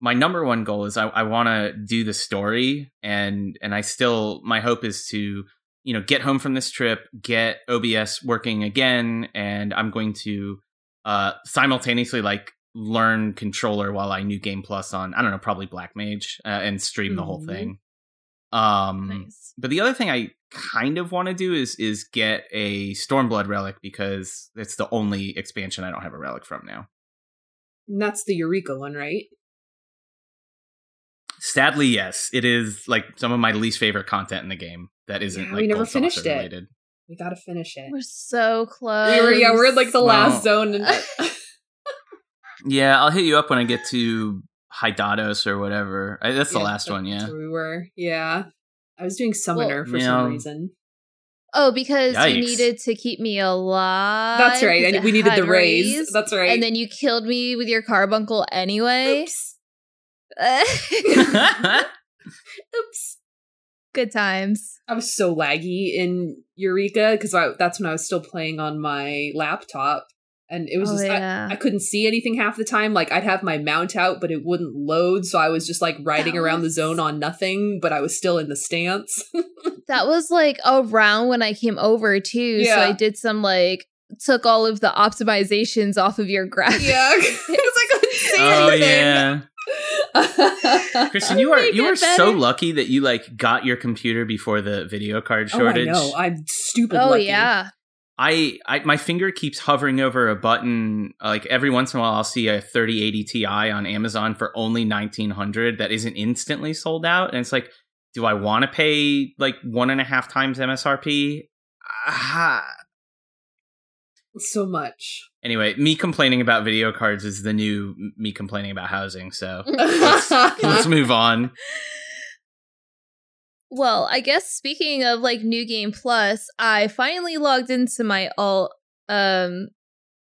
my number one goal is I, I want to do the story and and I still my hope is to you know get home from this trip get OBS working again and I'm going to uh simultaneously like learn controller while I new game plus on I don't know probably Black Mage uh, and stream the whole Mhm. thing um Nice. but the other thing I kind of want to do is is get a Stormblood relic because it's the only expansion I don't have a relic from now. And that's the Eureka one, right? Sadly, yes, it is like some of my least favorite content in the game that isn't Yeah, like we never finished it. related. We gotta finish it. We're so close. We were, yeah, we're in like the Well- last zone. And Yeah, I'll hit you up when I get to Hydatos or whatever. I, that's the Yeah, last one. Yeah, we were. Yeah, I was doing Summoner for Yeah. some reason. Oh, because Yikes. you needed to keep me alive. That's right. I, we needed the raise. raise, That's right. And then you killed me with your carbuncle anyway. oops, oops. Good times. I was so laggy in Eureka because that's when I was still playing on my laptop, and it was Oh, just yeah. I, I couldn't see anything half the time. Like I'd have my mount out, but it wouldn't load, so I was just like riding That around the zone on nothing. But I was still in the stance. That was like around when I came over too. So Yeah. I did some like took all of the optimizations off of your graphics. yeah, because I couldn't see oh anything. yeah, Kristen, you are you are get so lucky that you like got your computer before the video card shortage. Oh, I shortage. know. I'm stupid. Oh lucky. yeah. I, I my finger keeps hovering over a button like every once in a while I'll see a 3080 Ti on Amazon for only 1900 that isn't instantly sold out and it's like do I want to pay like one and a half times MSRP ah, so much. Anyway, me complaining about video cards is the new me complaining about housing. So let's, let's move on. Well, I guess speaking of like New Game Plus, I finally logged into my alt um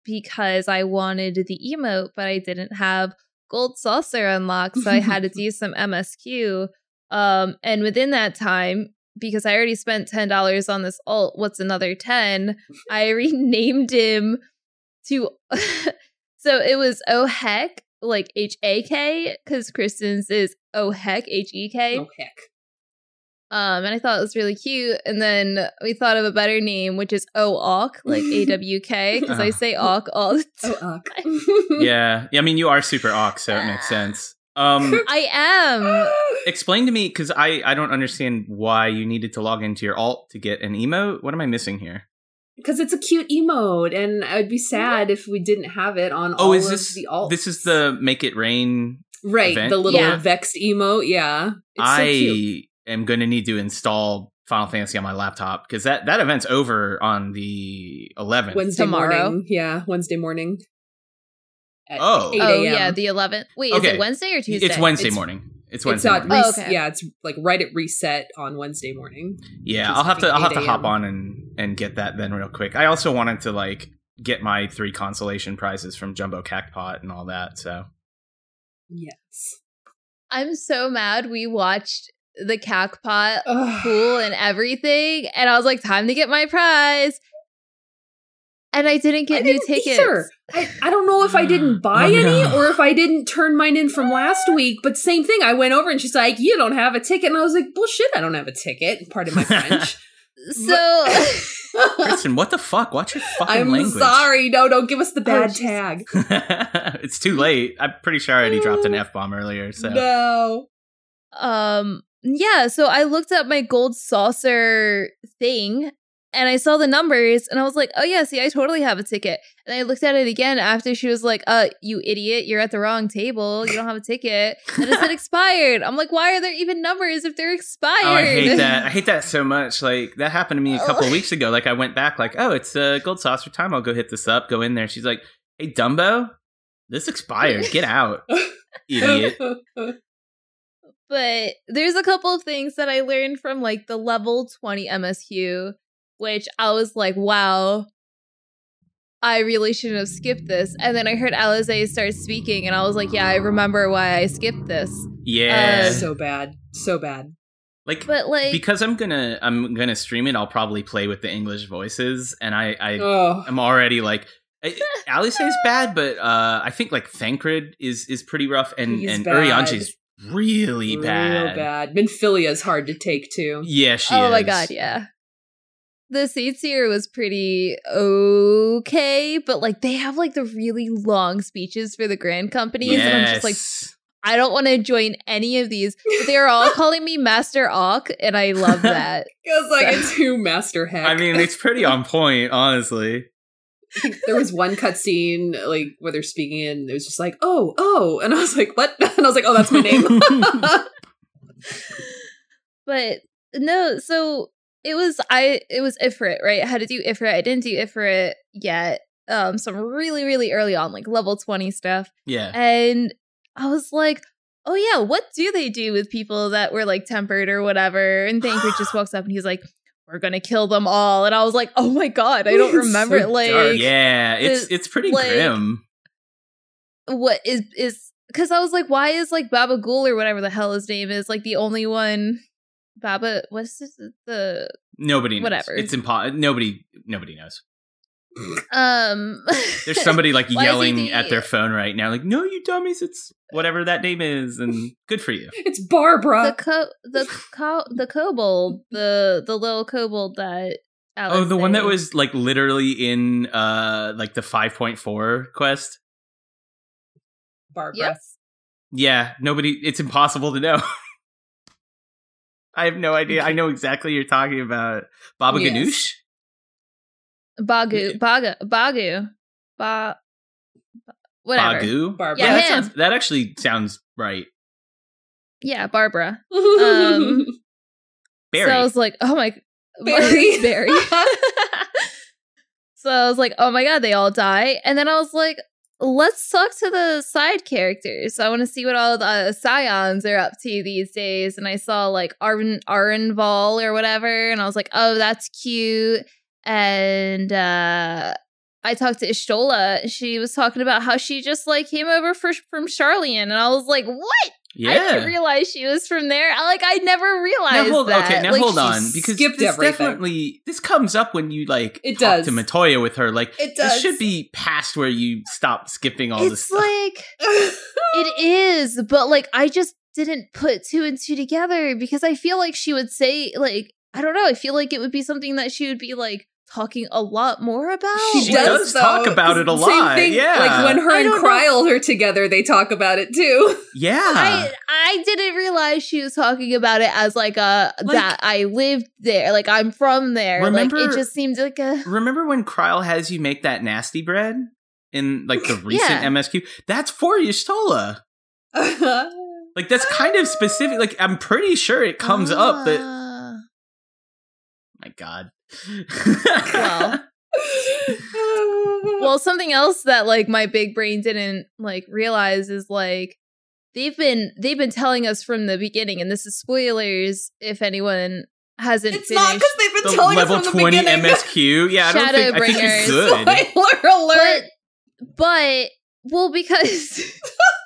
because I wanted the emote, but I didn't have Gold Saucer unlocked, so I had to do some MSQ. Um, and within that time, because I already spent ten dollars on this alt, what's another ten? I renamed him to so it was Oh Heck, like H A K, because Kristen's is Oh Heck, H E K. Oh heck. Um, and I thought it was really cute. And then we thought of a better name, which is O Awk, like A W K, because I Uh. say Awk all the time. Oh, uck. Yeah, yeah. I mean, you are super awk, so it makes sense. Um, I am. explain to me because I I don't understand why you needed to log into your alt to get an emote. What am I missing here? Because it's a cute emote, and I'd be sad if we didn't have it on Oh, all is of this the alts. this is the make it rain? right event? the little Yeah. vexed emote? Yeah, it's so I cute. Am going to need to install Final Fantasy on my laptop because that that event's over on the 11th. Wednesday Tomorrow. morning. Yeah, Wednesday morning. At Oh. 8 Oh yeah, the 11th. Wait, is Okay. it Wednesday or Tuesday? It's Wednesday It's- morning. It's It's Wednesday. not. morning. Oh, okay. Yeah, it's like right at reset on Wednesday morning. yeah, I'll have to I'll have to hop on and and get that then real quick. I also wanted to like get my three consolation prizes from Jumbo Cactpot and all that. So Yes. I'm so mad we watched the Cactpot Ugh. pool and everything, and I was like, time to get my prize. And I didn't get I new didn't tickets. either. I, I don't know if I didn't buy Oh, any no. or if I didn't turn mine in from last week, but same thing. I went over and she's like, You don't have a ticket. And I was like, Bullshit, I don't have a ticket. Pardon my French. So Kristen, what the fuck? Watch your fucking I'm language. sorry. No, don't give us the bad jeez. tag. it's too late. I'm pretty sure I already dropped an f bomb earlier. So No. um yeah so i looked up my gold saucer thing and i saw the numbers and i was like oh yeah see i totally have a ticket and i looked at it again after she was like uh you idiot you're at the wrong table you don't have a ticket and it said expired i'm like why are there even numbers if they're expired Oh, I hate that. I hate that so much. Like that happened to me a couple of weeks ago. Like I went back, like, oh, it's uh, gold saucer time. I'll go hit this up. Go in there. She's like, hey, Dumbo, this expired. Get out, idiot. But there's a couple of things that i learned from like the level 20 msq which i was like wow I really shouldn't have skipped this. And then I heard Alisaie start speaking, and I was like, yeah, I remember why I skipped this. Yeah, Uh, so bad. So bad. like But like, because I'm gonna I'm gonna stream it. I'll probably play with the English voices, and I I Oh. am already like. Alice is bad, but uh, I think like Thancred is is pretty rough, and He's and bad. Urianger's really bad. Real bad. Minfilia is hard to take too. Yeah, she oh my god, yeah. The seats here was pretty okay, but like they have like the really long speeches for the grand companies, and I'm just like, I don't want to join any of these. But they are all calling me Master Awk, and I love that. It's like a two master heck. I mean, it's pretty on point, honestly. I think there was one cutscene like where they're speaking and it was just like, oh, oh, and I was like, what? And I was like, oh, that's my name. But no, so it was I it was Ifrit, right? I had to do Ifrit. I didn't do Ifrit yet. Um, some really, really early on, like level 20 stuff. Yeah. And I was like, oh yeah, what do they do with people that were like tempered or whatever? And Thancred just walks up and he's like, We're gonna kill them all. And I was like, Oh my god, I don't It's remember so like dark. yeah, it's the- it's pretty like- grim. what is is because I was like, why is like Baba Ghoul or whatever the hell his name is like the only one Baba what's this, the Nobody knows. whatever. It's impossible. Nobody nobody knows. Um There's somebody like Why is he yelling the- at their phone right now, like, "No, you dummies! It's whatever that name is, and good for you." it's Barbara. the co the co the kobold the the little kobold that Oh, the one that was like literally in uh like the 5.4 quest. Barbara. Yep. Yeah, nobody. It's impossible to know. I have no idea. I know exactly you're talking about Baba Yes. Ganoush. Bagu Baga Bagu Ba whatever Bagu. Barbara. Yeah, that sounds. That actually sounds right. yeah Barbara Um, Barry. so I was like oh my Barry. Barry So I was like, oh my god, they all die. And then I was like, let's talk to the side characters. So I want to see what all the scions are up to these days. And I saw like Arven Arenval or whatever, and I was like, oh, that's cute. And uh I talked to Y'shtola. She was talking about how she just like came over for, from Sharlayan, and I was like, "What? Yeah. I didn't realize she was from there. I, like, I never now realized hold, that. okay, now Like, hold on because skipped this everything. definitely this comes up when you like It talk does. to Matoya with her. Like It this does. should be past where you stop skipping all this It's stuff. like it is, but like I just didn't put two and two together because I feel like she would say like I don't know. I feel like it would be something that she would be like talking a lot more about. She, She does, does though. talk about it a Same lot, thing, yeah. Like when her I and don't know. Krile are together, they talk about it too. yeah. I I didn't realize she was talking about it as like a Like- that I lived there, like I'm from there. Remember- like it just seemed like a Remember when Krile has you make that nasty bread in like the recent Yeah. MSQ? That's for Y'shtola. Like that's kind of specific. Like I'm pretty sure it comes up that Ah. my god. Well. well something else that like my big brain didn't like realize is like they've been they've been telling us from the beginning and this is spoilers if anyone hasn't it's not because they've been the telling level us from the 20 beginning. MSQ. Yeah, I don't think I think Shadowbringers. you're good. Spoiler alert! but but well because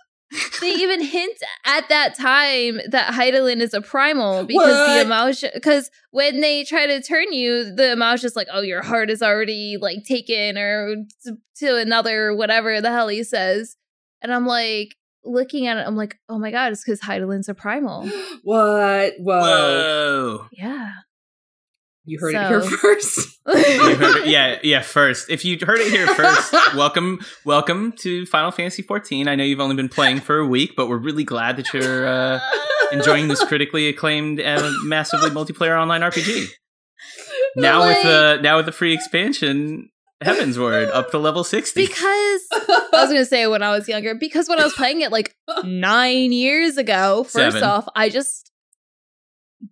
they even hint at that time that Hydaelyn is a primal because the What? Because when they try to turn you, the Amalj'aa is like, oh, your heart is already like taken or to, to another whatever the hell he says, and I'm like looking at it, I'm like, oh my god, it's because Hydaelyn's a primal. What? Whoa. Whoa. Yeah. You heard it here first. It, yeah, yeah. First, if you heard it here first, welcome, welcome to Final Fantasy 14. I know you've only been playing for a week, but we're really glad that you're uh, enjoying this critically acclaimed, uh, massively multiplayer online RPG. Now with the now with the free expansion, Heavensward up to level 60. because I was gonna say when I was younger, because when I was playing it like nine years ago, first Seven. off, I just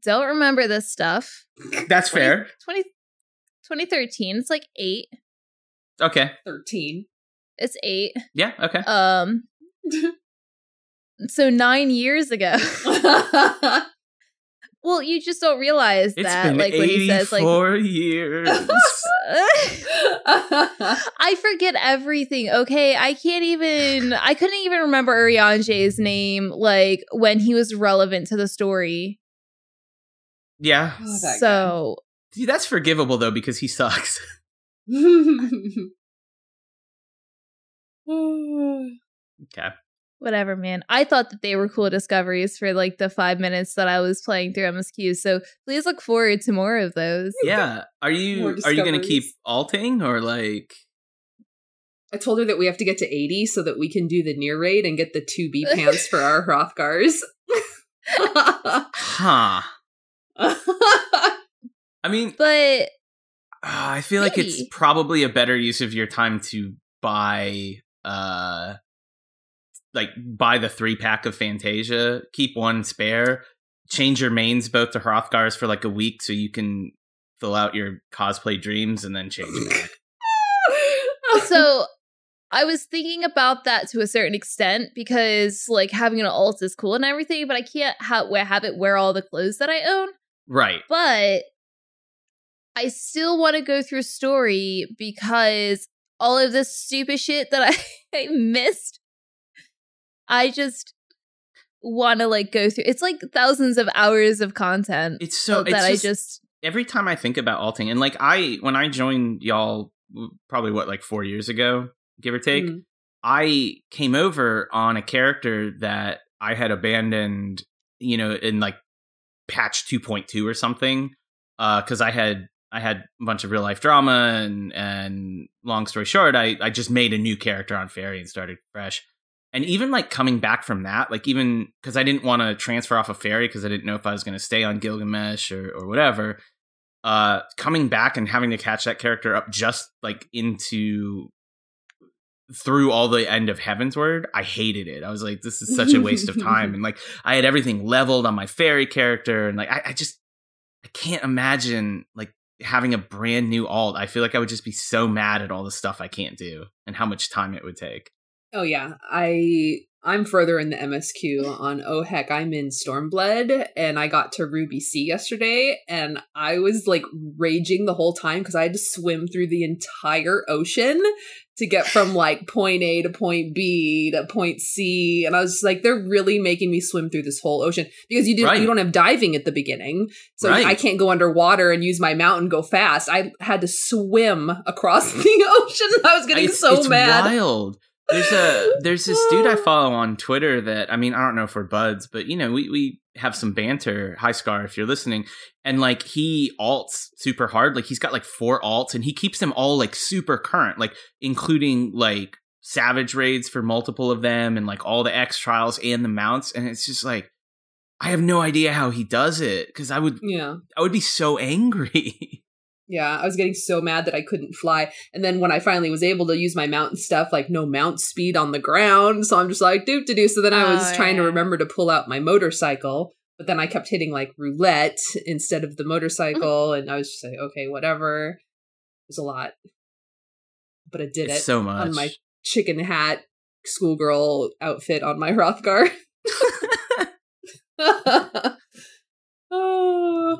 don't remember this stuff. That's fair. 20, 2013. It's like eight. Okay. 13. It's eight. Yeah. Okay. Um. So nine years ago. well, you just don't realize It's that, been like when he says, like, four years. I forget everything. Okay, I can't even. I couldn't even remember Urianger's name, like when he was relevant to the story. Yeah. Oh, that so See, that's forgivable though because he sucks. Okay. whatever, man. I thought that they were cool discoveries for like the five minutes that I was playing through MSQ. So please look forward to more of those. Yeah. Are you are you gonna keep alting or like I told her that we have to get to 80 so that we can do the NieR raid and get the 2B pants for our Hrothgars. huh? I mean, But uh, I feel like it's probably a better use of your time to buy uh like buy the three pack of Fantasia, keep one spare, change your mains both to Hrothgars for like a week so you can fill out your cosplay dreams and then change it back. so I was thinking about that to a certain extent because like having an alt is cool and everything, but I can't ha- wear, have it wear all the clothes that I own. Right. But I still want to go through story because all of this stupid shit that I, I missed, I just want to like go through. It's like thousands of hours of content It's so that it's I just, just every time I think about alting, and like I when I joined y'all, probably what like four years ago, give or take, Mm. I came over on a character that I had abandoned, you know, in like patch two point two or something, Uh, because I had I had a bunch of real life drama, and and long story short, I I just made a new character on Faerie and started fresh. And even like coming back from that, like even because I didn't want to transfer off of Faerie because I didn't know if I was going to stay on Gilgamesh or or whatever. Uh, coming back and having to catch that character up just like into through all the end of Heavensward, I hated it. I was like, this is such a waste of time. And like, I had everything leveled on my Faerie character, and like, I, I just, I can't imagine like having a brand new alt, I feel like I would just be so mad at all the stuff I can't do and how much time it would take. Oh yeah, I I'm further in the MSQ on oh heck, I'm in Stormblood and I got to Ruby Sea yesterday and I was like raging the whole time because I had to swim through the entire ocean to get from like point A to point B to point C. And I was like, they're really making me swim through this whole ocean because you do Right. you don't have diving at the beginning. So Right. I can't go underwater and use my mount and go fast. I had to swim across the ocean. I was getting it's, so it's mad. wild. There's a there's this dude I follow on Twitter that I mean I don't know if we're buds, but you know we we have some banter. Hi Scar, if you're listening, and like he alts super hard. Like he's got like four alts, and he keeps them all like super current, like including like savage raids for multiple of them, and like all the X trials and the mounts. And it's just like I have no idea how he does it because I would Yeah. I would be so angry. Yeah, I was getting so mad that I couldn't fly. And then when I finally was able to use my mount and stuff, like no mount speed on the ground. So I'm just like, doop to do. So then I was Oh, trying to remember to pull out my motorcycle, but then I kept hitting like roulette instead of the mm-hmm. motorcycle. and I was just like, okay, whatever. It was a lot. But I did it's it so much. on my chicken hat schoolgirl outfit on my Hrothgar. oh, ah.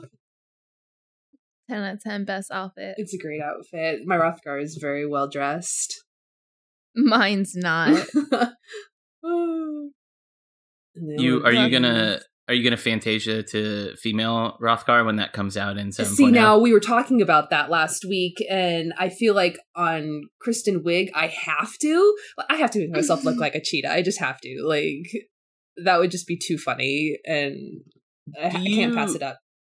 10 out of 10 best outfit. it's a great outfit. My Hrothgar is very well dressed. Mine's not. You are you gonna are you gonna Fantasia to female Hrothgar when that comes out in seven oh? See now we were talking about that last week, and I feel like on Kristen Wiig I have to. I have to make myself look like a cheetah. I just have to. Like that would just be too funny, and I, Do I can't pass it up.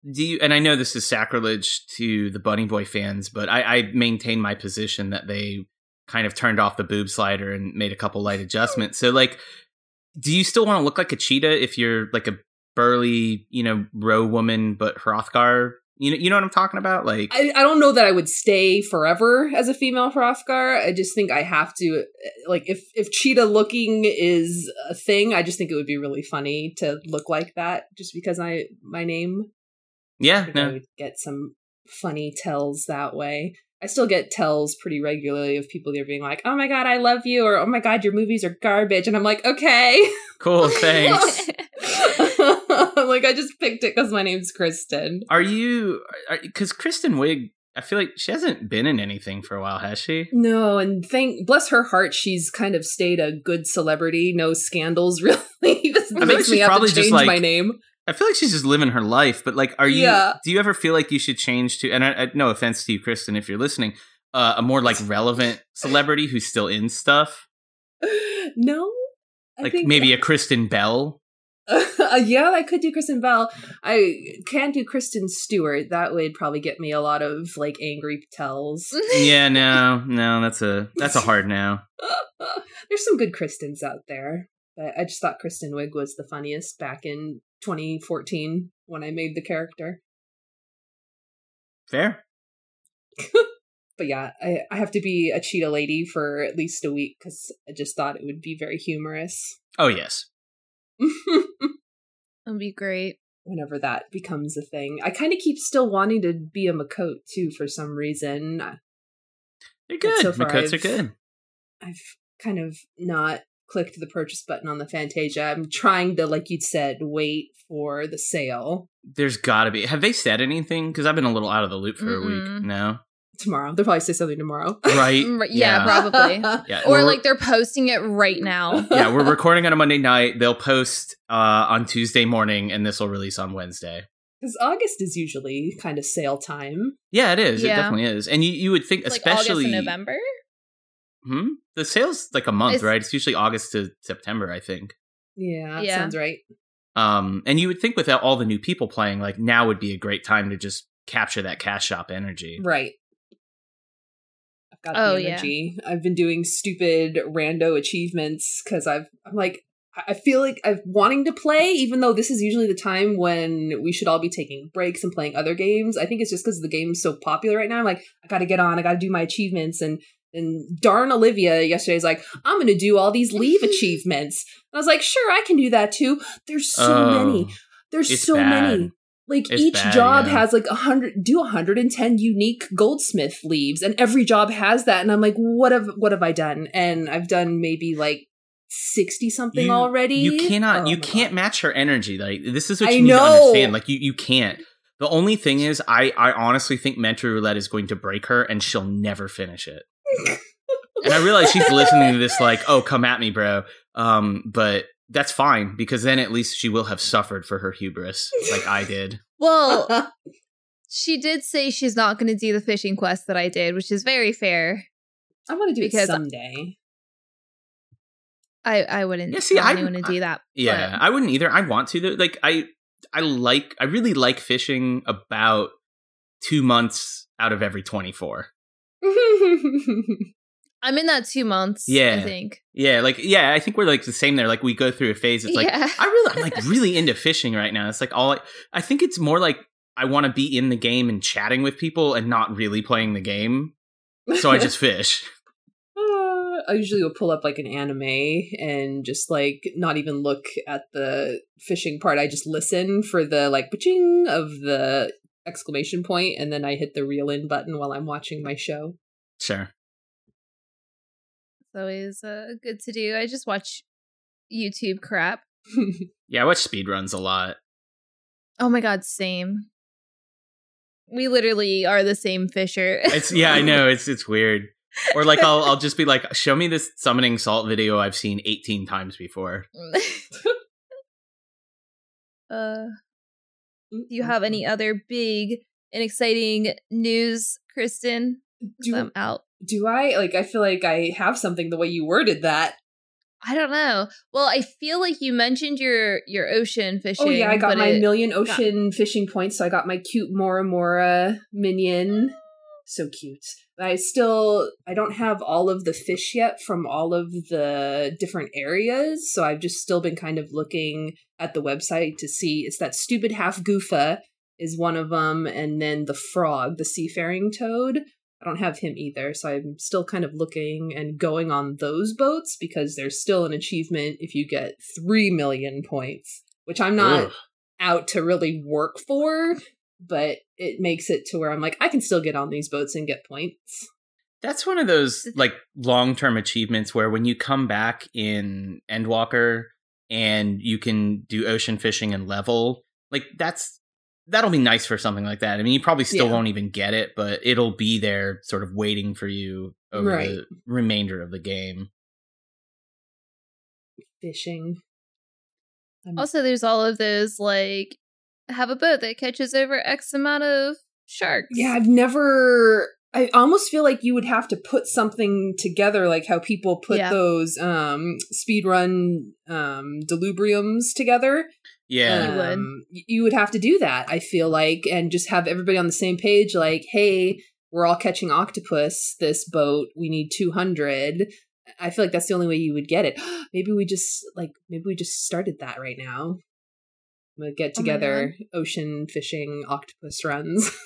Do you? And I know this is sacrilege to the Bunny Boy fans, but I, I maintain my position that they kind of turned off the boob slider and made a couple light adjustments. So like, do you still want to look like a cheetah if you're like a burly, you know, row woman, but Hrothgar? You know, you know what I'm talking about? Like, I, I don't know that I would stay forever as a female Hrothgar. I just think I have to. Like, if if cheetah looking is a thing, I just think it would be really funny to look like that, just because I my name. I yeah, think I no, would get some funny tells that way. I still get tells pretty regularly of people that are being like, "Oh my god, I love you," or "Oh my god, your movies are garbage," and I'm like, "Okay." cool, thanks. I'm like, I just picked it because my name's Kristen. Are you? Because Kristen Wiig, I feel like she hasn't been in anything for a while, has she? No, and thank bless her heart, she's kind of stayed a good celebrity, no scandals. Really, this think makes me have probably to change like- my name. I feel like she's just living her life, but like, are you? Yeah. Do you ever feel like you should change to? And I, I, no offense to you, Kristen, if you're listening, uh, a more like relevant celebrity who's still in stuff, no, I like maybe a Kristen Bell. Uh, yeah, I could do Kristen Bell. I can't do Kristen Stewart. That would probably get me a lot of like angry tells. yeah, no, no, that's a that's a hard no. There's some good Kristens out there, but I just thought Kristen Wiig was the funniest back in 2014 when I made the character. Fair. But yeah, I, I have to be a cheetah lady for at least a week because I just thought it would be very humorous. Oh yes. That'd be great. Whenever that becomes a thing, I kind of keep still wanting to be a Miqo'te too for some reason. They're good. so far Miqo'tes are I've- good. I've kind of not clicked the purchase button on the Fantasia. I'm trying to, like you said, wait for the sale There's got to be. Have they said anything? Because I've been a little out of the loop for a Mm-mm. week. No, tomorrow. They'll probably say something tomorrow. right? Mm, Yeah, probably. Yeah, Or we're- like they're posting it right now. yeah, we're recording on a Monday night. They'll post uh, on Tuesday morning, and this will release on Wednesday. Because August is usually kind of sale time. Yeah, it is. It definitely is. And you, you would think, like especially August and November. Hmm? The sale's like a month, It's- right? It's usually August to September, I think. Yeah, that Yeah. sounds right. Um, and you would think without all the new people playing, like now would be a great time to just capture that cash shop energy. Right. I've got Oh, the yeah. energy. I've been doing stupid rando achievements because I've I'm like I- I feel like I'm wanting to play, even though this is usually the time when we should all be taking breaks and playing other games. I think it's just because the game's so popular right now. I'm like, I gotta get on, I gotta do my achievements and and darn Olivia yesterday is like, I'm gonna do all these leave achievements. And I was like, sure, I can do that too. There's so Oh, many. There's so bad. many. like It's each bad, job yeah. has like a hundred do 110 unique goldsmith leaves and every job has that and i'm like what have what have i done and i've done maybe like 60 something You- already You cannot. Oh you can't God. match her energy. Like this is what I you need to know. understand. Like you, you can't. The only thing is, I, I honestly think Mentor Roulette is going to break her, and she'll never finish it. And I realize she's listening to this, like, "Oh, come at me, bro." Um, but that's fine because then at least she will have suffered for her hubris, like I did. Well, she did say she's not going to do the fishing quest that I did, which is very fair. i want to do Because- it someday I I wouldn't Yeah, see, tell I- anyone to do that. Yeah, but- I wouldn't either. I want to. though. Like I, I like. I really like fishing about two months out of every twenty-four. I'm in that two months. Yeah. I think. Yeah, like yeah, I think we're like the same there. Like we go through a phase. It's like yeah. I really, I'm like really into fishing right now. It's like all I, I think it's more like I want to be in the game and chatting with people and not really playing the game. So I just fish. Uh, I usually will pull up like an anime and just like not even look at the fishing part. I just listen for the like ching of the exclamation point, and then I hit the reel in button while I'm watching my show. Sure. It's always uh, good to do. I just watch YouTube crap. Yeah, I watch speedruns a lot. Oh my god, same. We literally are the same fisher. It's yeah, I know. It's it's weird. Or like I'll I'll just be like, show me this summoning salt video I've seen 18 times before. uh, do Mm, you have mm-hmm. any other big and exciting news, Kristen? Do, I'm out. do I like? I feel like I have something the way you worded that. I don't know. Well, I feel like you mentioned your your ocean fishing. Oh yeah, I got my million ocean fishing points, so I got my cute Mora Mora minion. So cute. I still I don't have all of the fish yet from all of the different areas, so I've just still been kind of looking at the website to see. It's that stupid Hafgufa is one of them, and then the frog, the seafaring toad. I don't have him either, so I'm still kind of looking and going on those boats because there's still an achievement if you get three million points, which I'm not Ugh. out to really work for, but it makes it to where I'm like, I can still get on these boats and get points. That's one of those like long term achievements where when you come back in Endwalker and you can do ocean fishing and level, like that's that'll be nice for something like that. I mean, you probably still Yeah. won't even get it, but it'll be there sort of waiting for you over Right. the remainder of the game. Fishing. I'm- Also, there's all of those like have a boat that catches over X amount of sharks. yeah, I've never. I almost feel like you would have to put something together, like how people put Yeah. those um, speedrun um, delubriums together. Yeah. You would. Um, you would have to do that, I feel like, and just have everybody on the same page. Like, hey, we're all catching octopus. This boat, we need two hundred. I feel like that's the only way you would get it. maybe we just like maybe we just started that right now. I'm gonna get Oh together ocean fishing octopus runs.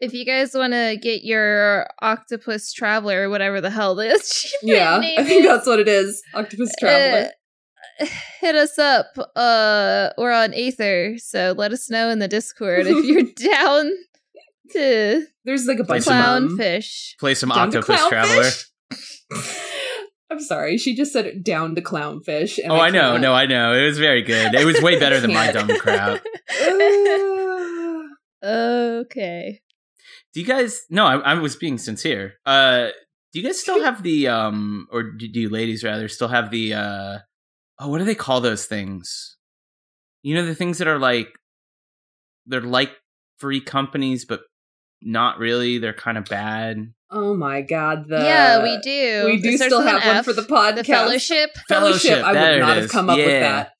If you guys want to get your octopus traveler, whatever the hell this, yeah, name I think is, that's what it is. Octopus traveler. uh, hit us up. Uh, we're on Aether, so let us know in the Discord if you're down to There's like a bunch of them. clownfish. Play some Down Octopus Traveler. I'm sorry, she just said it down to clownfish. Oh, I know. No, I know. It was very good. It was way better than my dumb crap. okay. Do you guys? No, I, I was being sincere. Uh, do you guys still have the um, or do do you ladies rather still have the uh? Oh, what do they call those things? You know the things that are like they're like free companies, but not really. They're kind of bad. Oh my god, the yeah, we do. We do still have one F. for the podcast. The fellowship. Fellowship. Fellowship, I would it not have come up with that.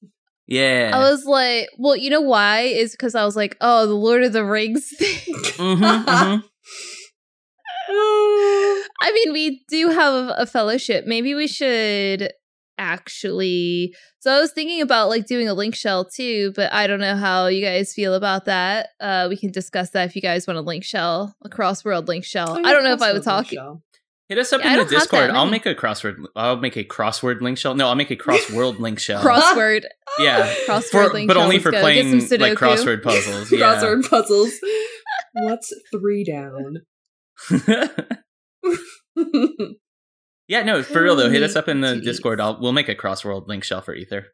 Yeah. I was like, well, you know why? Is because I was like, oh, the Lord of the Rings thing. Mhm, mhm. I mean, we do have a fellowship. Maybe we should actually. So I was thinking about like doing a link shell too, but I don't know how you guys feel about that. Uh, we can discuss that if you guys want a link shell, a cross world link shell. Oh, I don't know if I would talk. Hit us up Yeah, in the don't have that Discord. I'll make a crossword. I'll make a crossword link shell. No, I'll make a crossword link shell. Crossword. Yeah, Crossword for, link but only challenge. for Gotta get playing some like Sudoku. crossword puzzles. Yeah. Crossword puzzles. What's three down? Yeah, no, for real though. Hit us up in the Jeez. Discord. I'll we'll make a crossword link shell for Aether.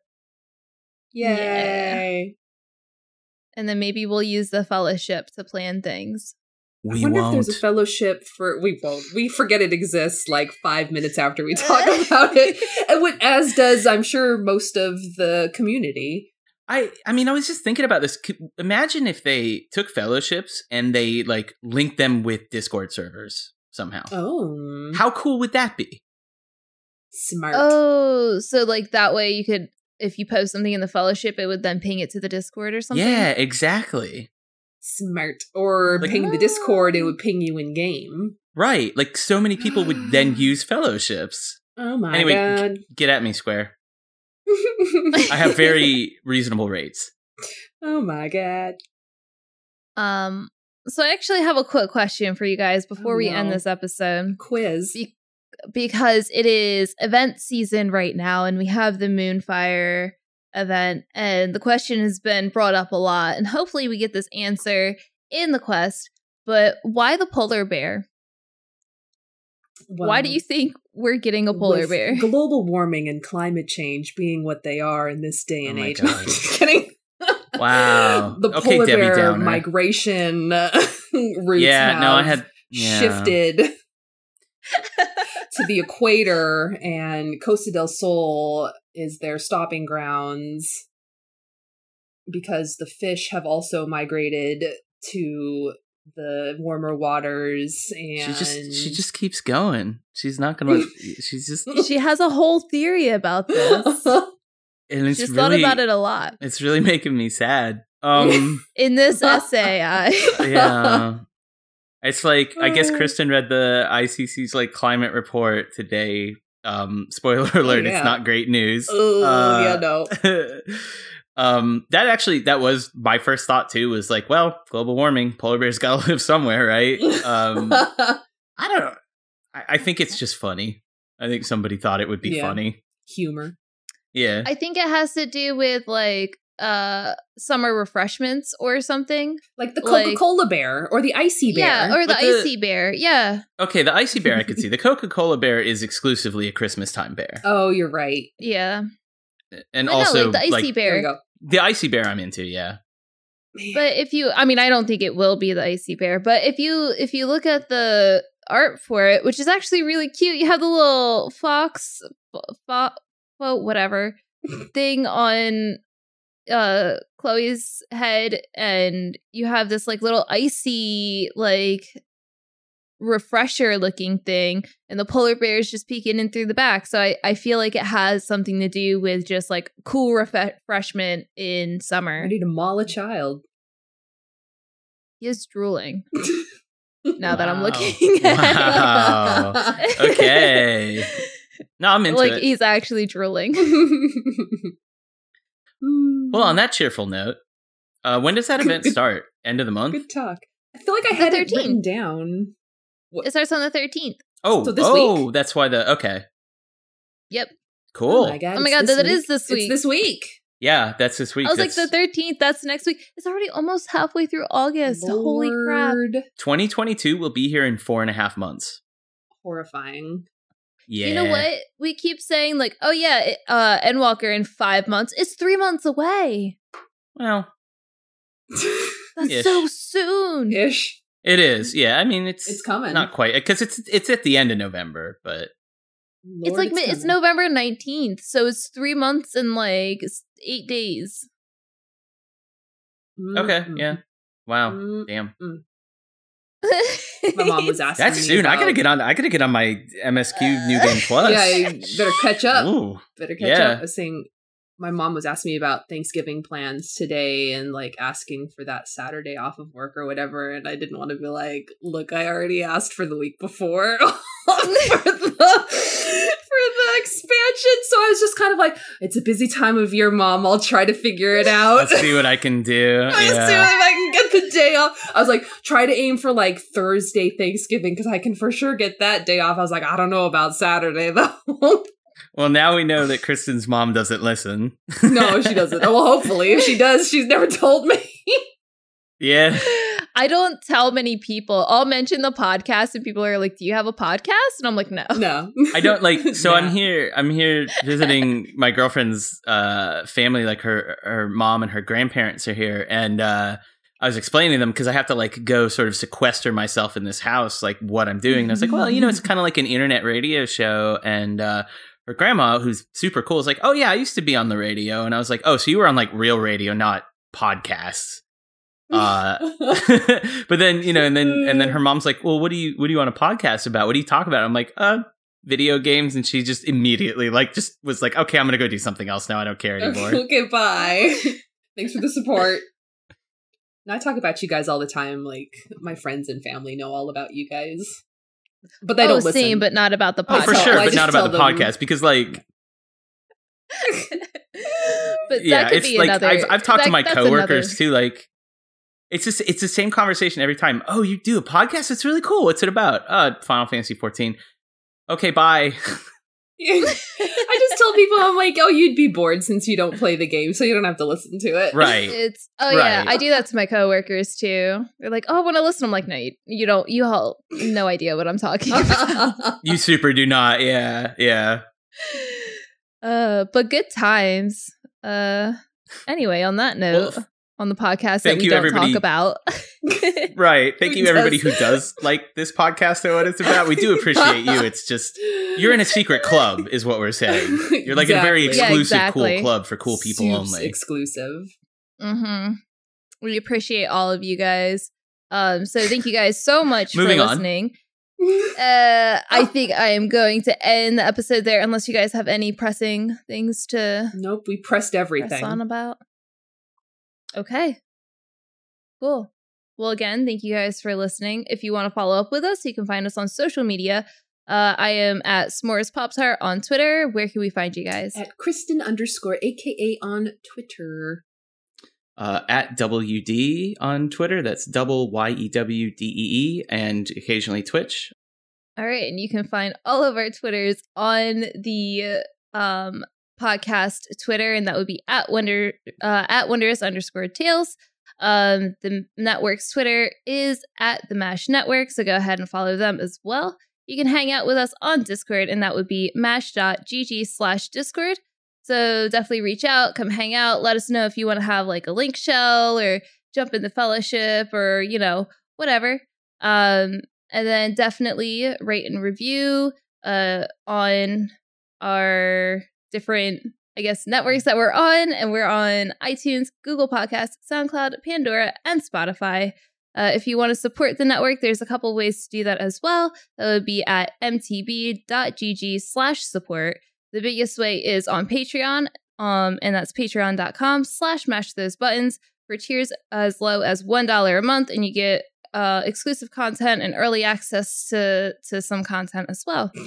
Yay! And then maybe we'll use the fellowship to plan things. We I wonder won't. if there's a fellowship for we won't. We forget it exists like five minutes after we talk about it, and what as does I'm sure most of the community. I I mean, I was just thinking about this. Imagine if they took fellowships and they like linked them with Discord servers somehow. Oh, How cool would that be? Smart! Oh, so like that way you could, if you post something in the fellowship, it would then ping it to the Discord or something. Yeah, exactly. smart. Or Like- ping the Discord, it would ping you in game. Right. Like so many people would then use fellowships. Oh my god. Anyway, god! Get at me, Square. I have very reasonable rates. oh my god! Um. So I actually have a quick question for you guys before Oh, we end this episode. Quiz. Be- because it is event season right now and we have the moonfire event and the question has been brought up a lot and hopefully we get this answer in the quest but why the polar bear why do you think we're getting a polar with bear Global warming and climate change being what they are in this day and Oh my age. God. Just kidding. Wow. the Okay, polar Debbie bear Downer. migration uh, routes yeah, no, I had yeah. shifted to the equator, and Costa del Sol is their stopping grounds because the fish have also migrated to the warmer waters and She just she just keeps going. She's not gonna. she's just she has a whole theory about this and it's she's really thought about it a lot it's really making me sad. Um, in this essay i yeah. It's like I guess Uh. Kristen read the ICC's like climate report today. Um, spoiler alert: yeah. it's not great news. oh Uh, yeah no um, that actually that was my first thought too. Was like, well, global warming, polar bears gotta live somewhere, right? Um, I don't know. I, I think it's just funny. I think somebody thought it would be Yeah. funny. humor Yeah. i think it has to do with like uh summer refreshments or something like the coca-cola bear or the ICEE bear yeah or the, the- ICEE bear yeah okay, the ICEE bear I could see. The Coca Cola bear is exclusively a Christmas time bear, oh you're right yeah and But no, also like the icy like, there bear we go the ICEE bear I'm into. Yeah. But if you, I mean, I don't think it will be the ICEE bear. But if you, if you look at the art for it, which is actually really cute, you have the little fox, fo- fo- fo- whatever thing on uh Chloe's head, and you have this like little icy like refresher looking thing and the polar bear is just peeking in through the back so I, I feel like it has something to do with just like cool refe- refreshment in summer ready to maul a child He is drooling now that I'm looking at Wow. Okay. No, I'm it. into Like it. he's actually drooling. Well, on that cheerful note, uh, when does that event start? End of the month? good talk i feel like i The had it 13th. written down It starts on the 13th. Oh, So this oh, week? that's why the okay, Yep. cool. oh my god Oh my God, this that week. is this week. it's this week Yeah, that's this week. I was like, the 13th, that's next week. It's already almost halfway through August. Holy crap. 2022 will be here in four and a half months. horrifying Yeah. You know what? We keep saying, like, oh yeah, it, uh, Endwalker in five months. It's three months away. Well, That's Ish. so soon. ish it is. Yeah, I mean, it's It's coming. Not quite because it's it's at the end of November, but it's like mi- it's. November 19th. So it's three months and like eight days. Mm, okay, yeah. Wow, mm. damn. My mom was asking That's soon. I gotta get on. I gotta get on my MSQ New Game Plus. Yeah, better catch up. Ooh, better catch Yeah. up. I was saying my mom was asking me about Thanksgiving plans today and like asking for that Saturday off of work or whatever. And I didn't want to be like, look, I already asked for the week before for the for the expansion. So I was just kind of like, it's a busy time of year, mom. I'll try to figure it out. let's see what I can do. Let's see if I can get the day off. I was like, try to aim for like Thursday Thanksgiving because I can for sure get that day off. I was like, I don't know about Saturday though. Well, now we know that Kristen's mom doesn't listen. no, she doesn't. Oh, well, hopefully, if she does, she's never told me. yeah. I don't tell many people. I'll mention the podcast, and people are like, "Do you have a podcast?" And I'm like, "No, no, I don't like." So Yeah. I'm here. I'm here visiting my girlfriend's uh, family. Like her, her mom and her grandparents are here, and uh, I was explaining to them because I have to like go sort of sequester myself in this house, like what I'm doing. And I was like, well, you know, it's kind of like an internet radio show, and uh, her grandma, who's super cool, is like, oh yeah, I used to be on the radio, and I was like, oh, so you were on like real radio, not podcasts. Uh, but then you know, and then and then her mom's like, "Well, what do you what do you want a podcast about? What do you talk about?" I'm like, "Uh, video games," and she just immediately like just was like, "Okay, I'm gonna go do something else now. I don't care anymore." okay, bye. Thanks for the support. And I talk about you guys all the time. Like my friends and family know all about you guys, but they oh, don't listen. same, but not about the oh, podcast. for sure, but not about the them- podcast because like but yeah, that could it's be like another. I've I've talked to my coworkers another- too. Like it's just it's the same conversation every time. Oh, you do a podcast? It's really cool. What's it about? Uh, Final Fantasy 14. Okay, bye. I just tell people I'm like, oh, you'd be bored since you don't play the game, so you don't have to listen to it. right. It's oh yeah, I do that to my coworkers too. They're like, "Oh, I want to listen." I'm like, "No, you, you don't. You all no idea what I'm talking about." You super do not. Yeah, yeah. uh, but good times. Uh, anyway, on that note, Well, on the podcast that thank we you, don't everybody. talk about. Right. Thank Who you, everybody does? who does like this podcast and what it's about. We do appreciate you. It's just you're in a secret club, is what we're saying. You're like in a very Exactly. Yeah, exclusive, exactly. cool club for cool people Soups only. Exclusive. hmm We appreciate all of you guys. Um, so thank you guys so much Moving for on. listening. Uh, I think I am going to end the episode there, unless you guys have any pressing things to nope, we pressed press everything. on about. Okay, cool. Well, again, thank you guys for listening. If you want to follow up with us, you can find us on social media. Uh, I am at S'mores Pop Tart on Twitter. Where can we find you guys? At Kristen underscore AKA on Twitter. Uh, at WD on Twitter. That's double Y E W D E E, and occasionally Twitch. All right, and you can find all of our Twitters on the um podcast Twitter, and that would be at wonder uh, at wondrous underscore tails. Um, the network's Twitter is at the Mash Network, so go ahead and follow them as well. You can hang out with us on Discord, and that would be mash.gg slash Discord. So definitely reach out, come hang out, let us know if you want to have like a link shell or jump in the fellowship or, you know, whatever. Um, and then definitely rate and review uh on our different I guess networks that we're on and we're on iTunes, Google Podcasts, SoundCloud, Pandora, and Spotify. Uh, if you want to support the network, there's a couple ways to do that as well. That would be at mtb.gg slash support. The biggest way is on Patreon, um, and that's patreon.com slash mash those buttons for tiers as low as $1 a month, and you get uh, exclusive content and early access to to some content as well.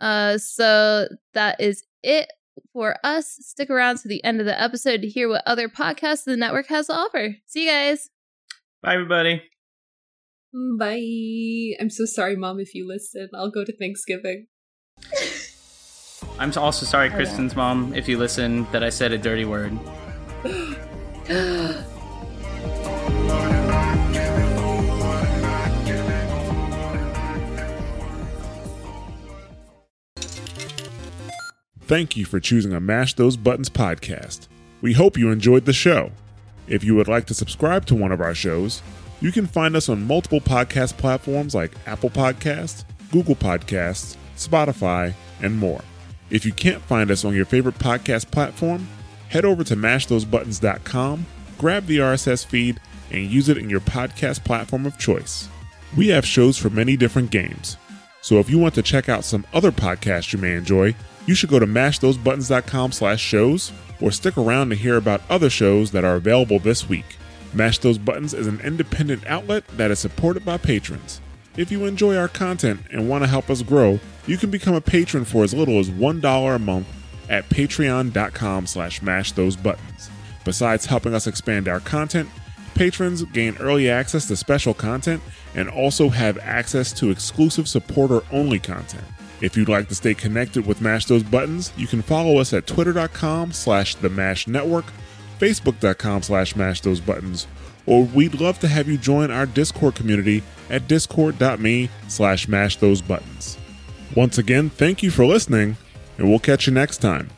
Uh, so that is it for us. Stick around to the end of the episode to hear what other podcasts the network has to offer. See you guys. Bye, everybody. Bye. I'm so sorry, Mom, if you listen. I'll go to Thanksgiving. I'm also sorry, Kristen's mom, if you listen, that I said a dirty word. Thank you for choosing a Mash Those Buttons podcast. We hope you enjoyed the show. If you would like to subscribe to one of our shows, you can find us on multiple podcast platforms like Apple Podcasts, Google Podcasts, Spotify, and more. If you can't find us on your favorite podcast platform, head over to mashthosebuttons.com, grab the RSS feed, and use it in your podcast platform of choice. We have shows for many different games. So if you want to check out some other podcasts you may enjoy, you should go to mashthosebuttons.com slash shows or stick around to hear about other shows that are available this week. Mash Those Buttons is an independent outlet that is supported by patrons. If you enjoy our content and want to help us grow, you can become a patron for as little as $1 a month at patreon.com slash mash those buttons. Besides helping us expand our content, patrons gain early access to special content and also have access to exclusive supporter only content. If you'd like to stay connected with Mash Those Buttons, you can follow us at twitter.com slash the Mash Network, facebook.com slash Mash Those Buttons, or we'd love to have you join our Discord community at discord.me slash Mash Those Buttons. Once again, thank you for listening, and we'll catch you next time.